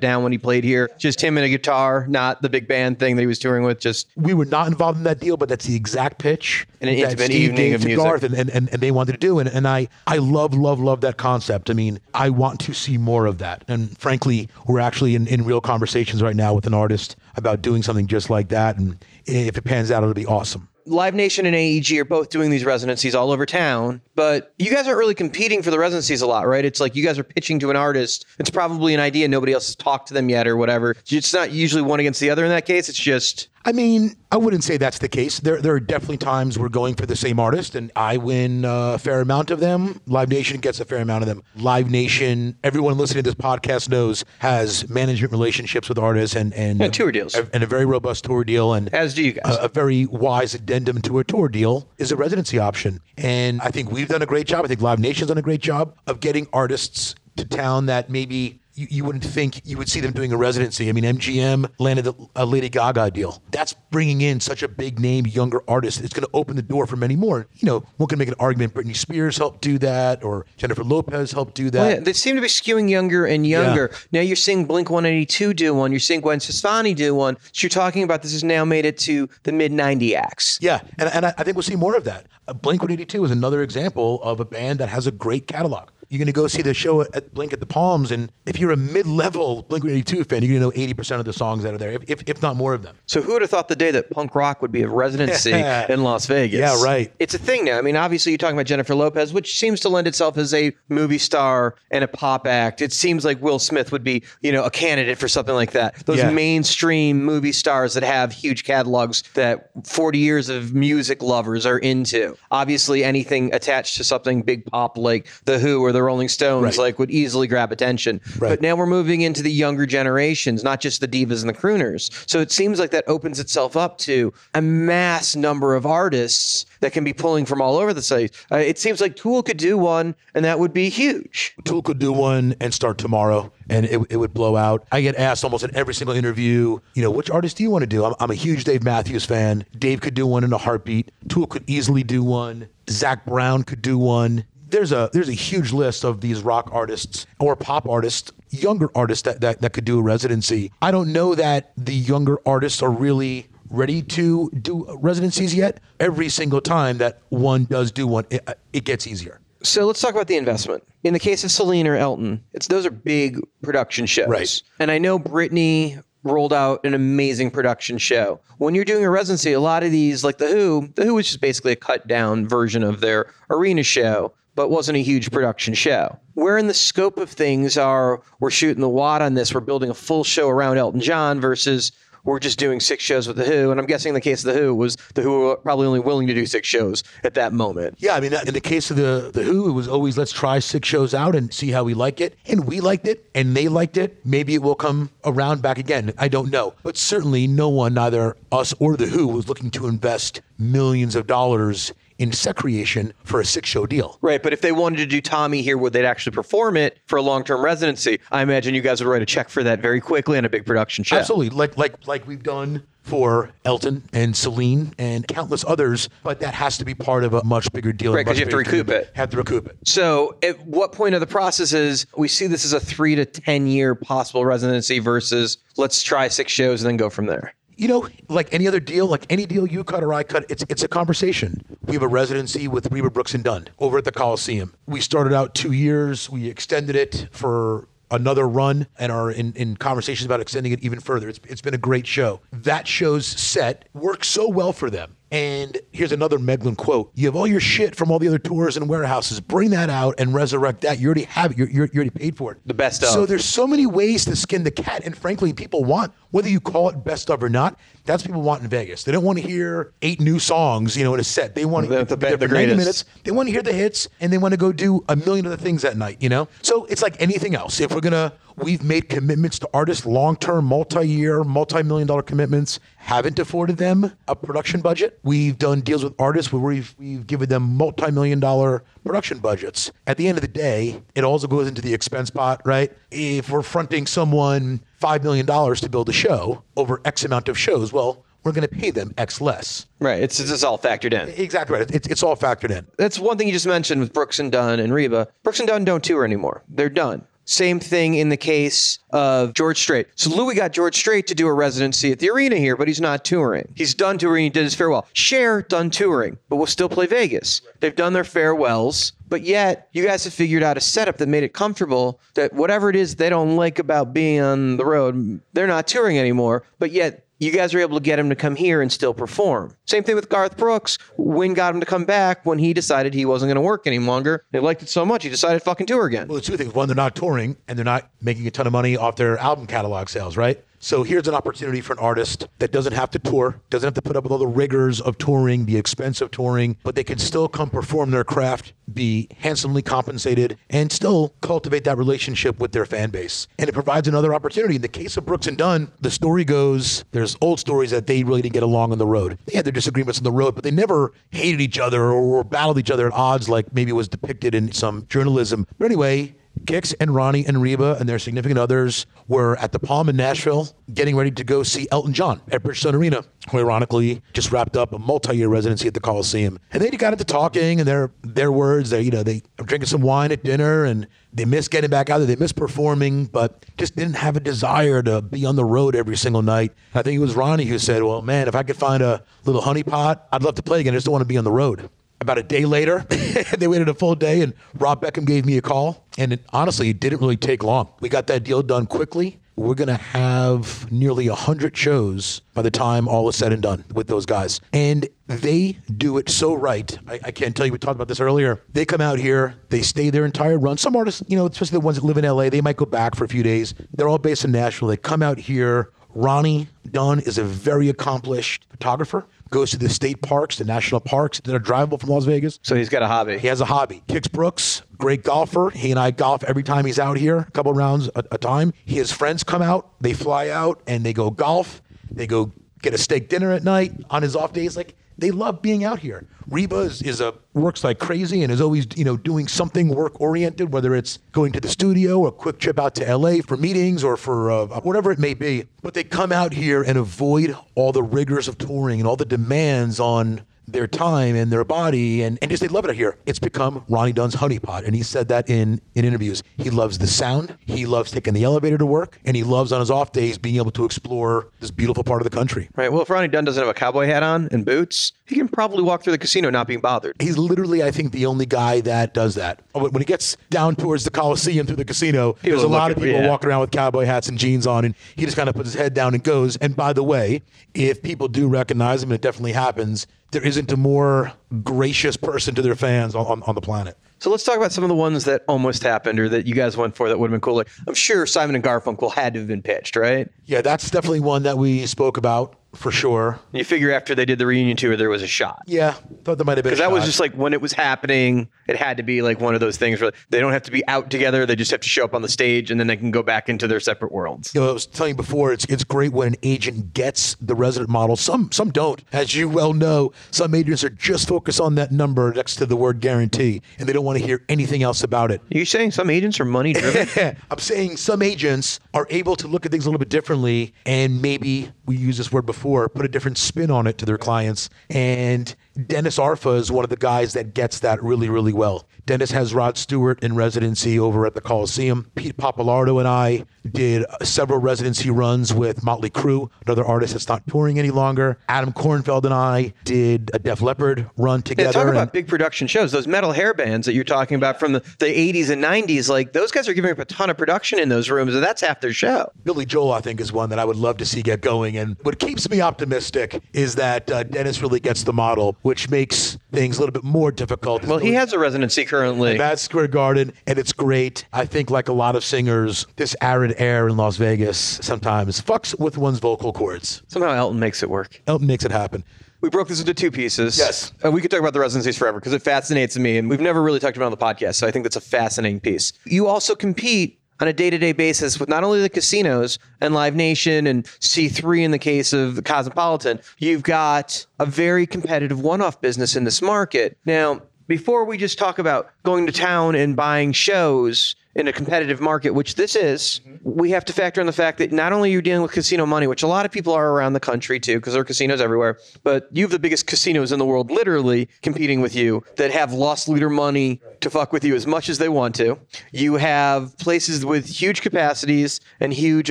down when he played here, just him and a guitar, not the big band thing that he was touring with. Just we were not involved in that deal, but that's the exact pitch And an that intimate Steve evening gave of to music. Garth and, and, and, and they wanted to do. And, and I, I love, love, love that concept. I mean, I want to see more of that. And frankly, we're actually in, in real conversations right now with an artist about doing something just like that. And if it pans out, it'll be awesome. Live Nation and AEG are both doing these residencies all over town, but you guys aren't really competing for the residencies a lot, right? It's like you guys are pitching to an artist. It's probably an idea nobody else has talked to them yet or whatever. It's not usually one against the other in that case. It's just I mean, I wouldn't say that's the case. There, there are definitely times we're going for the same artist, and I win uh, a fair amount of them. Live Nation gets a fair amount of them. Live Nation, everyone listening to this podcast knows, has management relationships with artists and and, And tour deals. and a very robust tour deal. And as do you guys. a, a very wise addendum to a tour deal is a residency option. And I think we've done a great job. I think Live Nation's done a great job of getting artists to town that maybe you, you wouldn't think you would see them doing a residency. I mean, MGM landed a, a Lady Gaga deal. That's bringing in such a big name, younger artist. It's going to open the door for many more. You know, one can make an argument Britney Spears helped do that, or Jennifer Lopez helped do that. Well, yeah, they seem to be skewing younger and younger. Now you're seeing Blink 182 do one. You're seeing Gwen Stefani do one. So you're talking about this has now made it to the mid 90 acts. Yeah, and, and I, I think we'll see more of that. Uh, Blink 182 is another example of a band that has a great catalog. You're going to go see the show at Blink at the Palms, and if you're a mid-level Blink 182 fan, you're going to know 80% of the songs that are there, if, if, if not more of them. So who would have thought the day that punk rock would be a residency in Las Vegas? Yeah, right. It's a thing now. I mean, obviously you're talking about Jennifer Lopez, which seems to lend itself as a movie star and a pop act. It seems like Will Smith would be, you know, a candidate for something like that. Those Yeah. mainstream movie stars that have huge catalogs that 40 years of music lovers are into. Obviously anything attached to something big pop like The Who or the Rolling Stones Right. like would easily grab attention. But now we're moving into the younger generations, not just the divas and the crooners. So it seems like that opens itself up to a mass number of artists that can be pulling from all over the site. Uh, it seems like Tool could do one, and that would be huge. Tool could do one and start tomorrow, and it, it would blow out. I get asked almost in every single interview, you know, which artist do you want to do? I'm, I'm a huge Dave Matthews fan. Dave could do one in a heartbeat. Tool could easily do one. Zac Brown could do one. There's a there's a huge list of these rock artists or pop artists, younger artists that, that, that could do a residency. I don't know that the younger artists are really ready to do residencies yet. Every single time that one does do one, it, it gets easier. So let's talk about the investment. In the case of Celine or Elton, it's those are big production shows. Right. And I know Britney rolled out an amazing production show. When you're doing a residency, a lot of these, like The Who, The Who was just basically a cut down version of their arena show, but wasn't a huge production show. Where in the scope of things are we're shooting the wad on this, we're building a full show around Elton John versus we're just doing six shows with The Who. And I'm guessing in the case of The Who was The Who were probably only willing to do six shows at that moment. Yeah, I mean, in the case of the the Who, it was always let's try six shows out and see how we like it, and we liked it, and they liked it. Maybe it will come around back again. I don't know, but certainly no one, neither us or the Who, was looking to invest millions of dollars in set creation for a six show deal. Right, but if they wanted to do Tommy here, would they'd actually perform it for a long-term residency? I imagine you guys would write a check for that very quickly on a big production show. Absolutely, like like like we've done for Elton and Celine and countless others, but that has to be part of a much bigger deal. Right, because you have to recoup it. Have to recoup it. So, at what point of the process is we see this as a three to ten year possible residency versus let's try six shows and then go from there? You know, like any other deal, like any deal you cut or I cut, it's it's a conversation. We have a residency with Reba Brooks and Dunn over at the Coliseum. We started out two years. We extended it for another run and are in, in conversations about extending it even further. It's, it's been a great show. That show's set works so well for them. And here's another Meglen quote. You have all your shit from all the other tours and warehouses. Bring that out and resurrect that. You already have it. You're, you're, you already paid for it. The best of. So there's so many ways to skin the cat. And frankly, people want, whether you call it best of or not, that's what people want in Vegas. They don't want to hear eight new songs, you know, in a set. They want The- to, the- they're the 90 greatest. minutes. They want to hear the hits and they want to go do a million other things that night, you know? So it's like anything else. If we're going to, we've made commitments to artists, long term, multi year, multi million dollar commitments, haven't afforded them a production budget. We've done deals with artists where we've, we've given them multi million dollar production budgets. At the end of the day, it also goes into the expense pot, right? If we're fronting someone $5 million to build a show over X amount of shows, well, we're going to pay them X less. Right, it's it's all factored in. Exactly right. It's, it's all factored in. That's one thing you just mentioned with Brooks and Dunn and Reba. Brooks and Dunn don't tour anymore. They're done. Same thing in the case of George Strait. So Louis got George Strait to do a residency at the arena here, but he's not touring. He's done touring. He did his farewell. Cher done touring, but will still play Vegas. They've done their farewells, but yet you guys have figured out a setup that made it comfortable that whatever it is they don't like about being on the road, they're not touring anymore. But yet you guys are able to get him to come here and still perform. Same thing with Garth Brooks. Wynn got him to come back when he decided he wasn't going to work any longer. They liked it so much he decided to fucking tour again. Well, the two things. One, they're not touring and they're not making a ton of money off their album catalog sales, right? So here's an opportunity for an artist that doesn't have to tour, doesn't have to put up with all the rigors of touring, the expense of touring, but they can still come perform their craft, be handsomely compensated, and still cultivate that relationship with their fan base. And it provides another opportunity. In the case of Brooks and Dunn, the story goes there's old stories that they really didn't get along on the road. They had their disagreements on the road, but they never hated each other or battled each other at odds like maybe was depicted in some journalism. But anyway, Kix and Ronnie and Reba and their significant others were at the Palm in Nashville getting ready to go see Elton John at Bridgestone Arena, who ironically just wrapped up a multi-year residency at the Coliseum. And they got into talking and their their words, they you know, they were drinking some wine at dinner and they miss getting back out there, they miss performing, but just didn't have a desire to be on the road every single night. I think it was Ronnie who said, Well, man, if I could find a little honeypot, I'd love to play again. I just don't want to be on the road. About a day later, they waited a full day, and Rob Beckham gave me a call. And it, honestly, it didn't really take long. We got that deal done quickly. We're going to have nearly 100 shows by the time all is said and done with those guys. And they do it so right. I, I can't tell you, we talked about this earlier. They come out here, they stay their entire run. Some artists, you know, especially the ones that live in LA, they might go back for a few days. They're all based in Nashville. They come out here. Ronnie Dunn is a very accomplished photographer goes to the state parks, the national parks that are drivable from Las Vegas. So he's got a hobby. He has a hobby. Kix Brooks, great golfer. He and I golf every time he's out here, a couple rounds a, a time. His friends come out, they fly out and they go golf. They go get a steak dinner at night on his off days. Like they love being out here. Reba is, is a works like crazy and is always you know doing something work oriented, whether it's going to the studio, or a quick trip out to LA for meetings or for uh, whatever it may be. But they come out here and avoid all the rigors of touring and all the demands on their time and their body and, and just they love it out here. It's become Ronnie Dunn's honeypot. And he said that in, in interviews. He loves the sound. He loves taking the elevator to work. And he loves on his off days being able to explore this beautiful part of the country. Right. Well, if Ronnie Dunn doesn't have a cowboy hat on and boots, he can probably walk through the casino not being bothered. He's literally, I think, the only guy that does that. When he gets down towards the Coliseum through the casino, People there's a lot of people yeah. walking around with cowboy hats and jeans on, and he just kind of puts his head down and goes. And by the way, if people do recognize him, and it definitely happens, there isn't a more gracious person to their fans on, on, the planet. So let's talk about some of the ones that almost happened or that you guys went for that would have been cool. Like, I'm sure Simon and Garfunkel had to have been pitched, right? Yeah, that's definitely one that we spoke about. For sure. You figure after they did the reunion tour, there was a shot. Yeah, thought there might have been. Because that was just like when it was happening, it had to be like one of those things where they don't have to be out together. They just have to show up on the stage and then they can go back into their separate worlds. You know, I was telling you before, it's it's great when an agent gets the resident model. Some some don't, as you well know. Some agents are just focused on that number next to the word guarantee, and they don't want to hear anything else about it. You're saying some agents are money driven? I'm saying some agents are able to look at things a little bit differently, and maybe we used this word before, put a different spin on it to their clients. And Dennis Arfa is one of the guys that gets that really, really well. Dennis has Rod Stewart in residency over at the Coliseum. Pete Pappalardo and I did several residency runs with Motley Crue, another artist that's not touring any longer. Adam Kornfeld and I did a Def Leppard run together. Yeah, talk about big production shows. Those metal hair bands that you're talking about from the, the 80s and 90s, like those guys are giving up a ton of production in those rooms, and that's half their show. Billy Joel, I think, is one that I would love to see get going. And what keeps me optimistic is that uh, Dennis really gets the model, which makes things a little bit more difficult. Well, he has a residency currently. At Square Garden, and it's great. I think, like a lot of singers, this arid air in Las Vegas sometimes fucks with one's vocal cords. Somehow Elton makes it work. Elton makes it happen. We broke this into two pieces. Yes. Uh, we could talk about the residencies forever because it fascinates me, and we've never really talked about it on the podcast. So I think that's a fascinating piece. You also compete on a day-to-day basis with not only the casinos and Live Nation and C3 in the case of the Cosmopolitan. You've got a very competitive one-off business in this market. Now, before we just talk about going to town and buying shows in a competitive market, which this is, mm-hmm. we have to factor in the fact that not only are you dealing with casino money, which a lot of people are around the country too, because there are casinos everywhere, but you have the biggest casinos in the world literally competing with you that have loss leader money to fuck with you as much as they want to. You have places with huge capacities and huge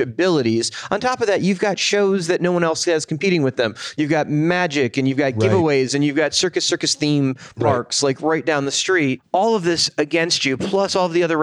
abilities. On top of that, you've got shows that no one else has competing with them. You've got magic and you've got giveaways and you've got circus circus theme parks like right down the street. All of this against you, plus all of the other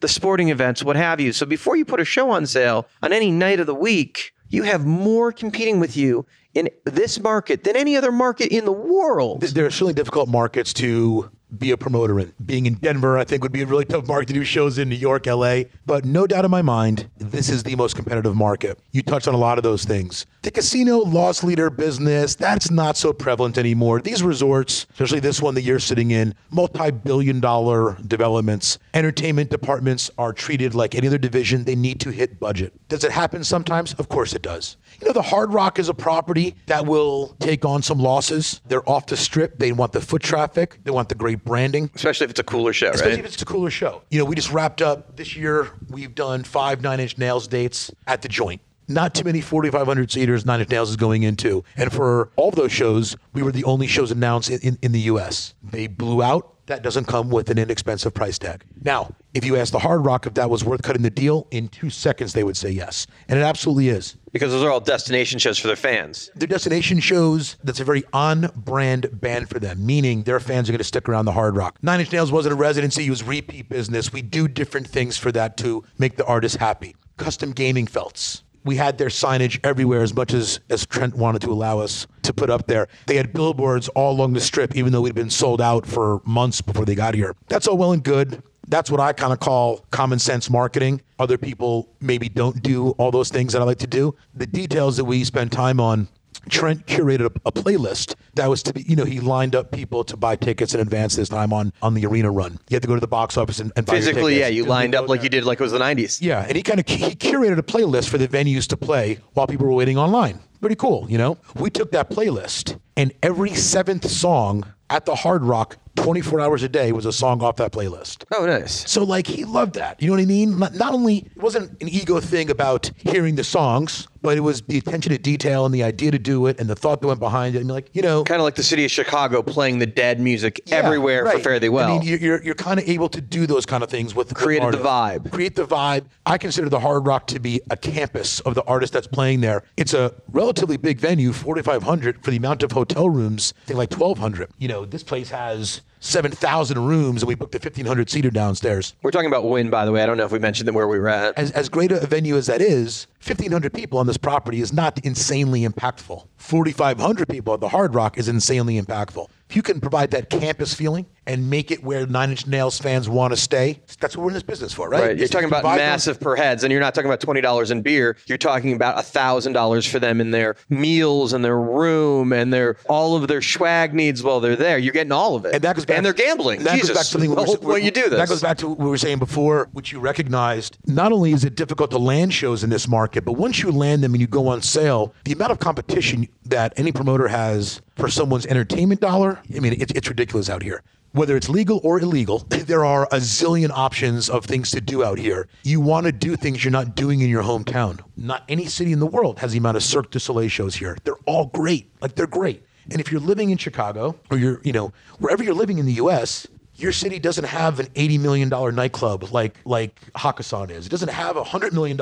the sporting events, what have you. So before you put a show on sale on any night of the week, you have more competing with you in this market than any other market in the world. There are certainly difficult markets to be a promoter in. Being in Denver, I think, would be a really tough market to do shows in New York, LA. But no doubt in my mind, this is the most competitive market. You touched on a lot of those things. The casino loss leader business, that's not so prevalent anymore. These resorts, especially this one that you're sitting in, multi billion dollar developments, entertainment departments are treated like any other division. They need to hit budget. Does it happen sometimes? Of course it does. You know, the Hard Rock is a property that will take on some losses. They're off the strip. They want the foot traffic. They want the great branding. Especially if it's a cooler show, Especially right? if it's a cooler show. You know, we just wrapped up this year. We've done five Nine Inch Nails dates at the joint. Not too many 4,500 seaters Nine Inch Nails is going into. And for all of those shows, we were the only shows announced in, in, in the U.S. They blew out. That doesn't come with an inexpensive price tag. Now, if you ask the Hard Rock if that was worth cutting the deal, in two seconds they would say yes. And it absolutely is. Because those are all destination shows for their fans. They're destination shows that's a very on brand band for them, meaning their fans are going to stick around the Hard Rock. Nine Inch Nails wasn't a residency, it was repeat business. We do different things for that to make the artist happy. Custom gaming felts. We had their signage everywhere as much as, as Trent wanted to allow us to put up there. They had billboards all along the strip, even though we'd been sold out for months before they got here. That's all well and good. That's what I kind of call common sense marketing. Other people maybe don't do all those things that I like to do. The details that we spend time on Trent curated a, a, playlist that was to be, you know, he lined up people to buy tickets in advance this time on on the arena run. You had to go to the box office and, and Physically, tickets. yeah, you lined up like you did like it was the 90s. Yeah, and he kind of he curated a playlist for the venues to play while people were waiting online. Pretty cool, you know. We took that playlist, and every seventh song at the Hard Rock 24 hours a day was a song off that playlist. Oh, nice. So, like, he loved that. You know what I mean? Not, not only, it wasn't an ego thing about hearing the songs, but it was the attention to detail and the idea to do it and the thought that went behind it. And like, you know. Kind of like the city of Chicago playing the dead music Yeah, everywhere for right. Fare Thee Well. I mean, you're, you're, you're kind of able to do those kind of things with Created the vibe. Create the vibe. I consider the Hard Rock to be a campus of the artist that's playing there. It's a relatively big venue, 4,500 for the amount of hotel rooms. I think like 1,200. You know, this place has 7,000 rooms, and we booked a 1,500 seater downstairs. We're talking about Wynn, by the way. I don't know if we mentioned where we were at. As, as great a venue as that is, 1,500 people on this property is not insanely impactful. 4,500 people at the Hard Rock is insanely impactful. If you can provide that campus feeling and make it where Nine Inch Nails fans want to stay, that's what we're in this business for, right? Right. You're talking about provide them- massive per heads, and you're not talking about twenty dollars in beer. You're talking about thousand dollars for them in their meals and their room and their all of their swag needs while they're there. You're getting all of it, and that goes back, and they're gambling. That Jesus, goes back to something the whole point you do this. That goes back to what we were saying before, which you recognized. Not only is it difficult to land shows in this market, but once you land them and you go on sale, the amount of competition that any promoter has for someone's entertainment dollar, I mean, it's, it's ridiculous out here. Whether it's legal or illegal, there are a zillion options of things to do out here. You want to do things you're not doing in your hometown. Not any city in the world has the amount of Cirque du Soleil shows here. They're all great. Like they're great. And if you're living in Chicago or you're, you know, wherever you're living in the US, your city doesn't have an $80 million nightclub like like Hakkasan is. It doesn't have a $100 million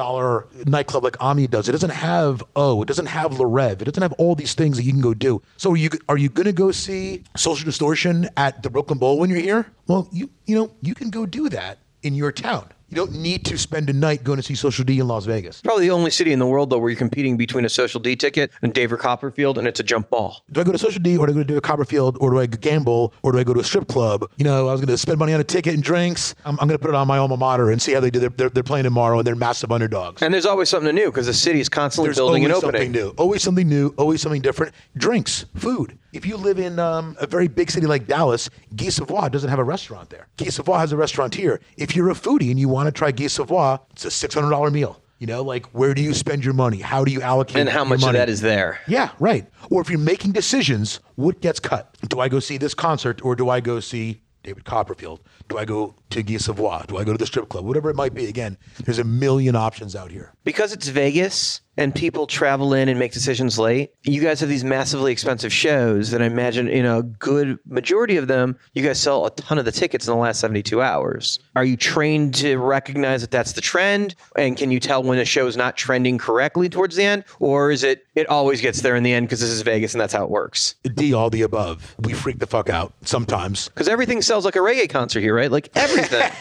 nightclub like Ami does. It doesn't have O. It doesn't have Le Rêve. It doesn't have all these things that you can go do. So are you are you going to go see Social Distortion at the Brooklyn Bowl when you're here? Well, you you know, you can go do that in your town. You don't need to spend a night going to see Social D in Las Vegas. Probably the only city in the world though where you're competing between a social D ticket and David Copperfield, and it's a jump ball. Do I go to Social D or do I go to do a Copperfield or do I gamble or do I go to a strip club? You know, I was going to spend money on a ticket and drinks. I'm, I'm going to put it on my alma mater and see how they do. They're, they're, they're playing tomorrow and they're massive underdogs. And there's always something new because the city is constantly There's building and always opening. something new. Always something new. Always something different. Drinks, food. If you live in um, a very big city like Dallas, Guy Savoy doesn't have a restaurant there. Guy Savoy has a restaurant here. If you're a foodie and you want to try Guy Savoy, it's a $600 meal. You know, like where do you spend your money? How do you allocate And how much of that is there? Yeah, right. Or if you're making decisions, what gets cut? Do I go see this concert or do I go see David Copperfield? Do I go to Guy Savoy? Do I go to the strip club? Whatever it might be. Again, there's a million options out here. Because it's Vegas and people travel in and make decisions late, you guys have these massively expensive shows that I imagine, you know, a good majority of them, you guys sell a ton of the tickets in the last 72 hours. Are you trained to recognize that that's the trend? And can you tell when a show is not trending correctly towards the end? Or is it, it always gets there in the end because this is Vegas and that's how it works? D, all the above. We freak the fuck out sometimes. Because everything sells like a reggae concert here, right? Like everything.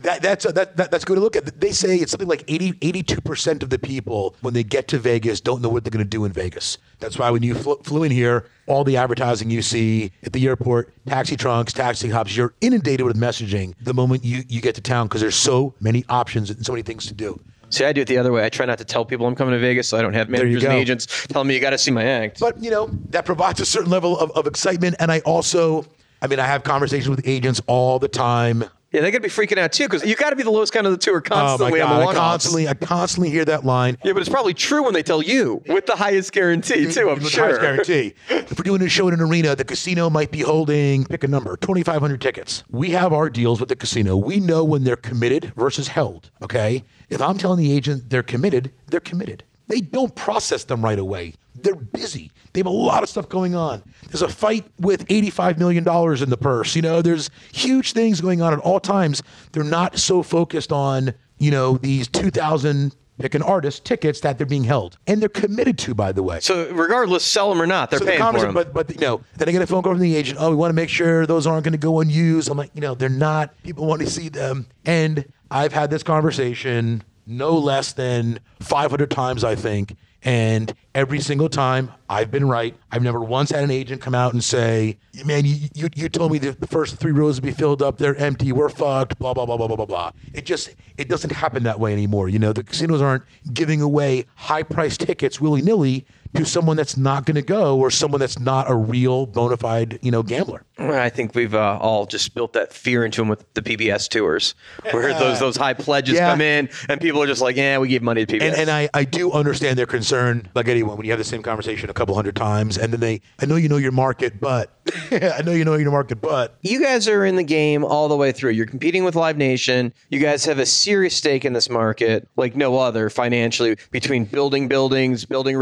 that, that's, that, that, that's good to look at. They say it's something like 80, 82% of the people, when they get to Vegas, don't know what they're going to do in Vegas. That's why when you flew, flew in here, all the advertising you see at the airport, taxi trunks, taxi hops, you're inundated with messaging the moment you, you get to town because there's so many options and so many things to do. See, I do it the other way. I try not to tell people I'm coming to Vegas, so I don't have managers and agents telling me you got to see my act. But, you know, that provides a certain level of, of excitement. And I also, I mean, I have conversations with agents all the time. Yeah, they got to be freaking out too because you got to be the lowest count of the two or constantly oh my on the God, one I constantly, I constantly hear that line. Yeah, but it's probably true when they tell you with the highest guarantee too. I'm With the sure. highest guarantee. if we're doing a show in an arena, the casino might be holding, pick a number, 2,500 tickets. We have our deals with the casino. We know when they're committed versus held. Okay. If I'm telling the agent they're committed, they're committed. They don't process them right away. They're busy. They have a lot of stuff going on. There's a fight with $85 million in the purse. You know, there's huge things going on at all times. They're not so focused on, you know, these 2,000 pick an artist tickets that they're being held. And they're committed to, by the way. So regardless, sell them or not, they're So the paying for them. But but you know, then I get a phone call from the agent. Oh, we want to make sure those aren't going to go unused. I'm like, you know, they're not. People want to see them. And I've had this conversation no less than 500 times, I think. And every single time I've been right. I've never once had an agent come out and say, man, you, you, you told me the first three rows would be filled up. They're empty. We're fucked. Blah, blah, blah, blah, blah, blah, blah. It just, it doesn't happen that way anymore. You know, the casinos aren't giving away high priced tickets willy nilly to someone that's not going to go or someone that's not a real bona fide, you know, gambler. I think we've uh, all just built that fear into them with the PBS tours, where those those high pledges Yeah. come in, and people are just like, "Yeah, we give money to PBS." And, and I, I do understand their concern, like anyone, when you have the same conversation a couple hundred times, and then they, I know you know your market, but I know you know your market, but you guys are in the game all the way through. You're competing with Live Nation. You guys have a serious stake in this market, like no other financially, between building buildings, building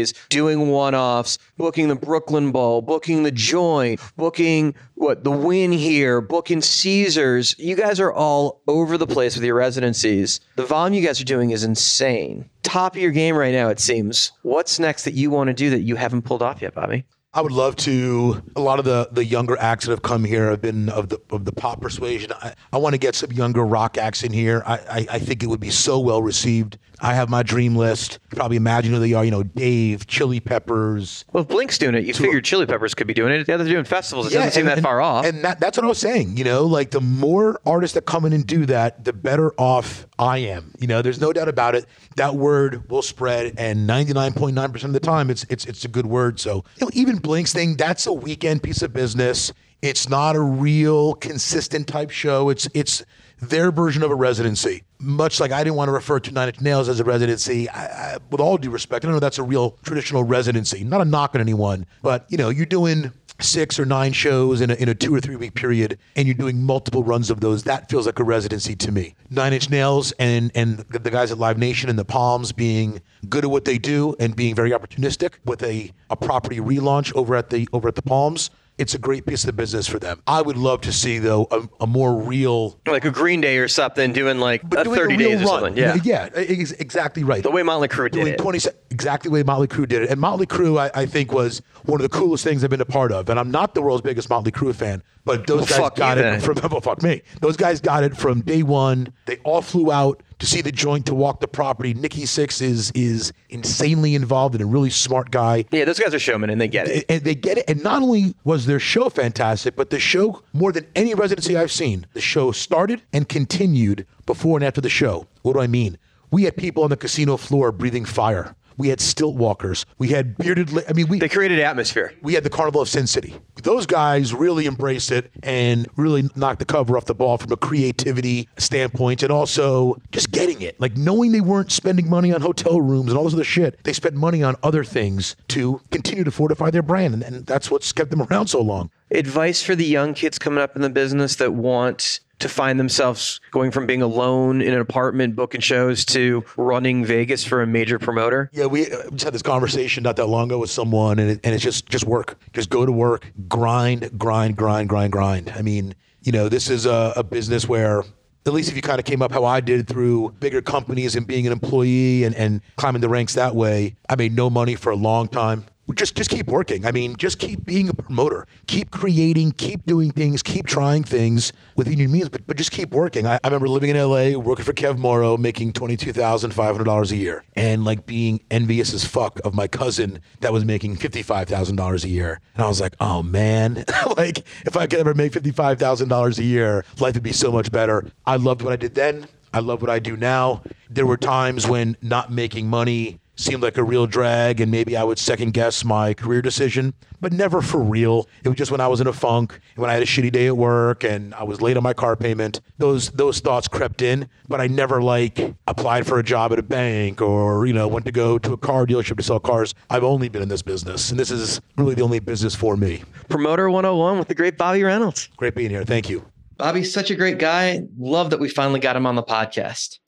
residencies, doing one offs, booking the Brooklyn Bowl, booking the Joint, booking what the Wynn here, booking Caesars. You guys are all over the place with your residencies. The volume you guys are doing is insane. Top of your game right now, it seems. What's next that you want to do that you haven't pulled off yet, Bobby? I would love to. A lot of the the younger acts that have come here have been of the of the pop persuasion. I, I want to get some younger rock acts in here. I, I I think it would be so well received. I have my dream list. You probably imagine who they are. You know, Dave, Chili Peppers. Well, if Blink's doing it, you figured Chili Peppers could be doing it. Yeah, they're doing festivals. It doesn't seem that and- far off. And that, that's what I was saying. You know, like the more artists that come in and do that, the better off I am. You know, there's no doubt about it. That word will spread, and 99.9% of the time, it's it's it's a good word. So, you know, even Blink's thing, that's a weekend piece of business. It's not a real consistent type show. It's it's their version of a residency. Much like I didn't want to refer to Nine Inch Nails as a residency. I, I, with all due respect, I don't know that's a real traditional residency. Not a knock on anyone, but you know, you're doing six or nine shows in a, in a two or three week period and you're doing multiple runs of those that feels like a residency to me. Nine inch nails and and the guys at live nation and the palms being good at what they do and being very opportunistic with a, a property relaunch over at the over at the palms it's a great piece of business for them i would love to see though a, a more real like a Green Day or something, doing like a doing 30 real days or run. something. Yeah. yeah, ex- exactly right. The way Motley Crue did doing it. 20 exactly the way Motley Crue did it. And Motley Crue, I, I think, was one of the coolest things I've been a part of. And I'm not the world's biggest Motley Crue fan, but those Well, guys got you it from well, fuck me. Those guys got it from day one. They all flew out to see the joint to walk the property. Nikki Sixx is is insanely involved and a really smart guy. Yeah, those guys are showmen and they get it. And they get it. And not only was their show fantastic, but the show, more than any residency I've seen, the show started and continued before and after the show. What do I mean? We had people on the casino floor breathing fire. We had stilt walkers. We had bearded. Li- I mean, we they created atmosphere. We had the Carnival of Sin City. Those guys really embraced it and really knocked the cover off the ball from a creativity standpoint, and also just getting it, like knowing they weren't spending money on hotel rooms and all this other shit. They spent money on other things to continue to fortify their brand, and, and that's what's kept them around so long. Advice for the young kids coming up in the business that want to find themselves going from being alone in an apartment booking shows to running Vegas for a major promoter. Yeah, we uh, just had this conversation not that long ago with someone, and, it, and it's just just work. Just go to work, grind, grind, grind, grind, grind. I mean, you know, this is a, a business where. At least if you kind of came up how I did through bigger companies and being an employee and, and climbing the ranks that way, I made no money for a long time. Just just keep working. I mean, just keep being a promoter. Keep creating, keep doing things, keep trying things within your means, but, but just keep working. I, I remember living in LA, working for Kev Morrow, making $22,500 a year, and like being envious as fuck of my cousin that was making $55,000 a year. And I was like, oh man, like if I could ever make $55,000 a year, life would be so much better. I loved what I did then. I love what I do now. There were times when not making money seemed like a real drag and maybe I would second guess my career decision, but never for real. It was just when I was in a funk, when I had a shitty day at work and I was late on my car payment. Those those thoughts crept in, but I never like applied for a job at a bank or, you know, went to go to a car dealership to sell cars. I've only been in this business and this is really the only business for me. Promoter 101 with the great Bobby Reynolds. Great being here. Thank you. Bobby's such a great guy. Love that we finally got him on the podcast.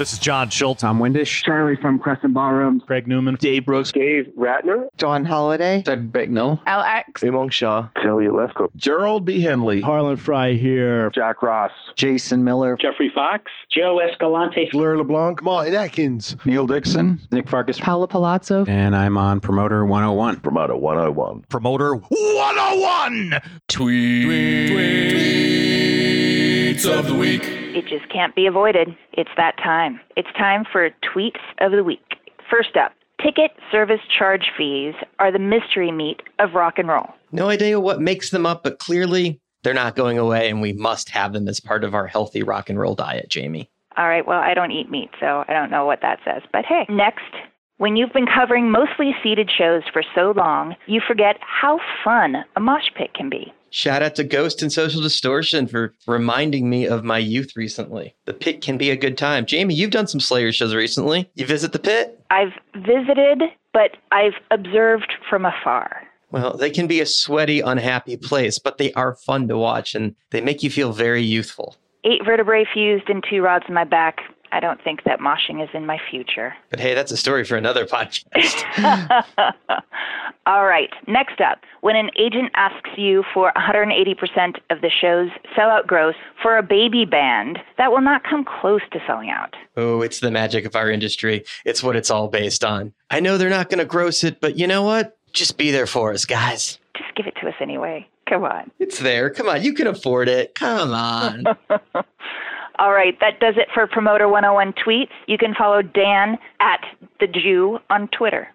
This is John Schultz. I'm Windish. Charlie from Crescent Ballroom. Craig Newman. Dave Brooks. Dave Ratner. John Holiday. Ted Bicknell. LX. Imong Shaw. Tilly Lesko. Gerald B. Henley. Harlan Fry here. Jack Ross. Jason Miller. Jeffrey Fox. Joe Escalante. Blair LeBlanc. Martin Atkins. Neil Dixon. Nick Farkas. Paula Palazzo. And I'm on Promoter 101. Promoter 101. Promoter 101. Tweets of the week. It just can't be avoided. It's that time. It's time for Tweets of the Week. First up, ticket service charge fees are the mystery meat of rock and roll. No idea what makes them up, but clearly they're not going away, and we must have them as part of our healthy rock and roll diet, Jamie. All right, well, I don't eat meat, so I don't know what that says. But hey, next, when you've been covering mostly seated shows for so long, you forget how fun a mosh pit can be. Shout out to Ghost and Social Distortion for reminding me of my youth recently. The pit can be a good time. Jamie, you've done some Slayer shows recently. You visit the pit? I've visited, but I've observed from afar. Well, they can be a sweaty, unhappy place, but they are fun to watch and they make you feel very youthful. Eight vertebrae fused and two rods in my back. I don't think that moshing is in my future. But hey, that's a story for another podcast. All right, next up. When an agent asks you for 180% of the show's sellout gross for a baby band, that will not come close to selling out. oh, it's the magic of our industry. It's what it's all based on. I know they're not going to gross it, but you know what? Just be there for us, guys. Just give it to us anyway. Come on. It's there. Come on, you can afford it. Come on. All right, that does it for Promoter 101 tweets. You can follow Dan at the Jew on Twitter.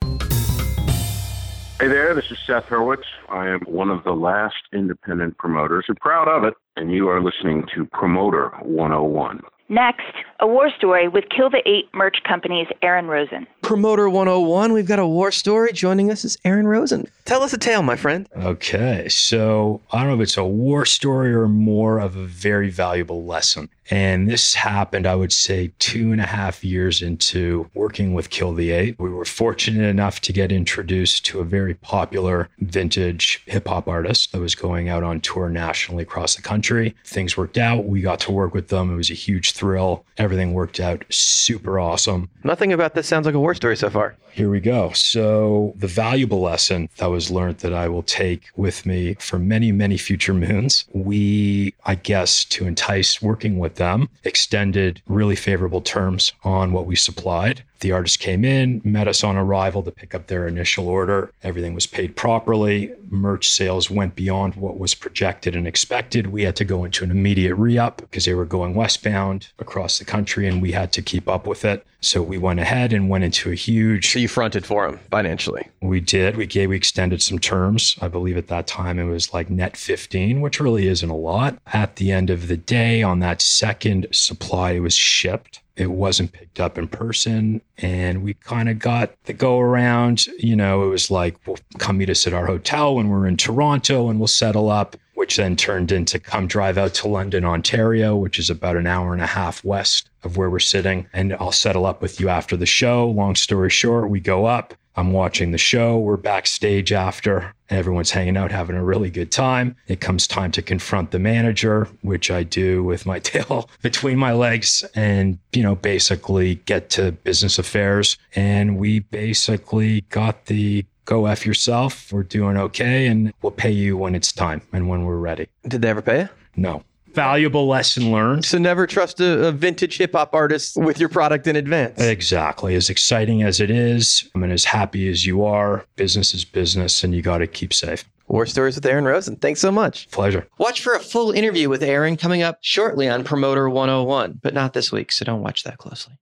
Hey there, this is Seth Hurwitz. I am one of the last independent promoters and proud of it. And you are listening to Promoter 101. Next, a war story with Kill the Eight merch company's Aaron Rosen. Promoter 101, we've got a war story. Joining us is Aaron Rosen. Tell us a tale, my friend. Okay, so I don't know if it's a war story or more of a very valuable lesson. And this happened, I would say, two and a half years into working with Kill the Eight. We were fortunate enough to get introduced to a very popular vintage hip hop artist that was going out on tour nationally across the country. Things worked out. We got to work with them. It was a huge thrill. Everything worked out super awesome. Nothing about this sounds like a war story so far. Here we go. So, the valuable lesson that was learned that I will take with me for many, many future moons, we, I guess, to entice working with them, extended really favorable terms on what we supplied. The artist came in, met us on arrival to pick up their initial order. Everything was paid properly. Merch sales went beyond what was projected and expected. We had to go into an immediate re up because they were going westbound across the country and we had to keep up with it. So we went ahead and went into a huge. So you fronted for them financially. We did. We gave, we extended some terms. I believe at that time it was like net 15, which really isn't a lot. At the end of the day, on that second supply, it was shipped. It wasn't picked up in person. And we kind of got the go around. You know, it was like, well, come meet us at our hotel when we're in Toronto and we'll settle up, which then turned into come drive out to London, Ontario, which is about an hour and a half west of where we're sitting. And I'll settle up with you after the show. Long story short, we go up. I'm watching the show. We're backstage after. Everyone's hanging out, having a really good time. It comes time to confront the manager, which I do with my tail between my legs and, you know, basically get to business affairs. And we basically got the go F yourself. We're doing okay. And we'll pay you when it's time and when we're ready. Did they ever pay you? No. Valuable lesson learned. So never trust a, a vintage hip hop artist with your product in advance. Exactly. As exciting as it is, I mean, as happy as you are, business is business and you got to keep safe. War Stories with Aaron Rosen. Thanks so much. Pleasure. Watch for a full interview with Aaron coming up shortly on Promoter 101, but not this week, so don't watch that closely.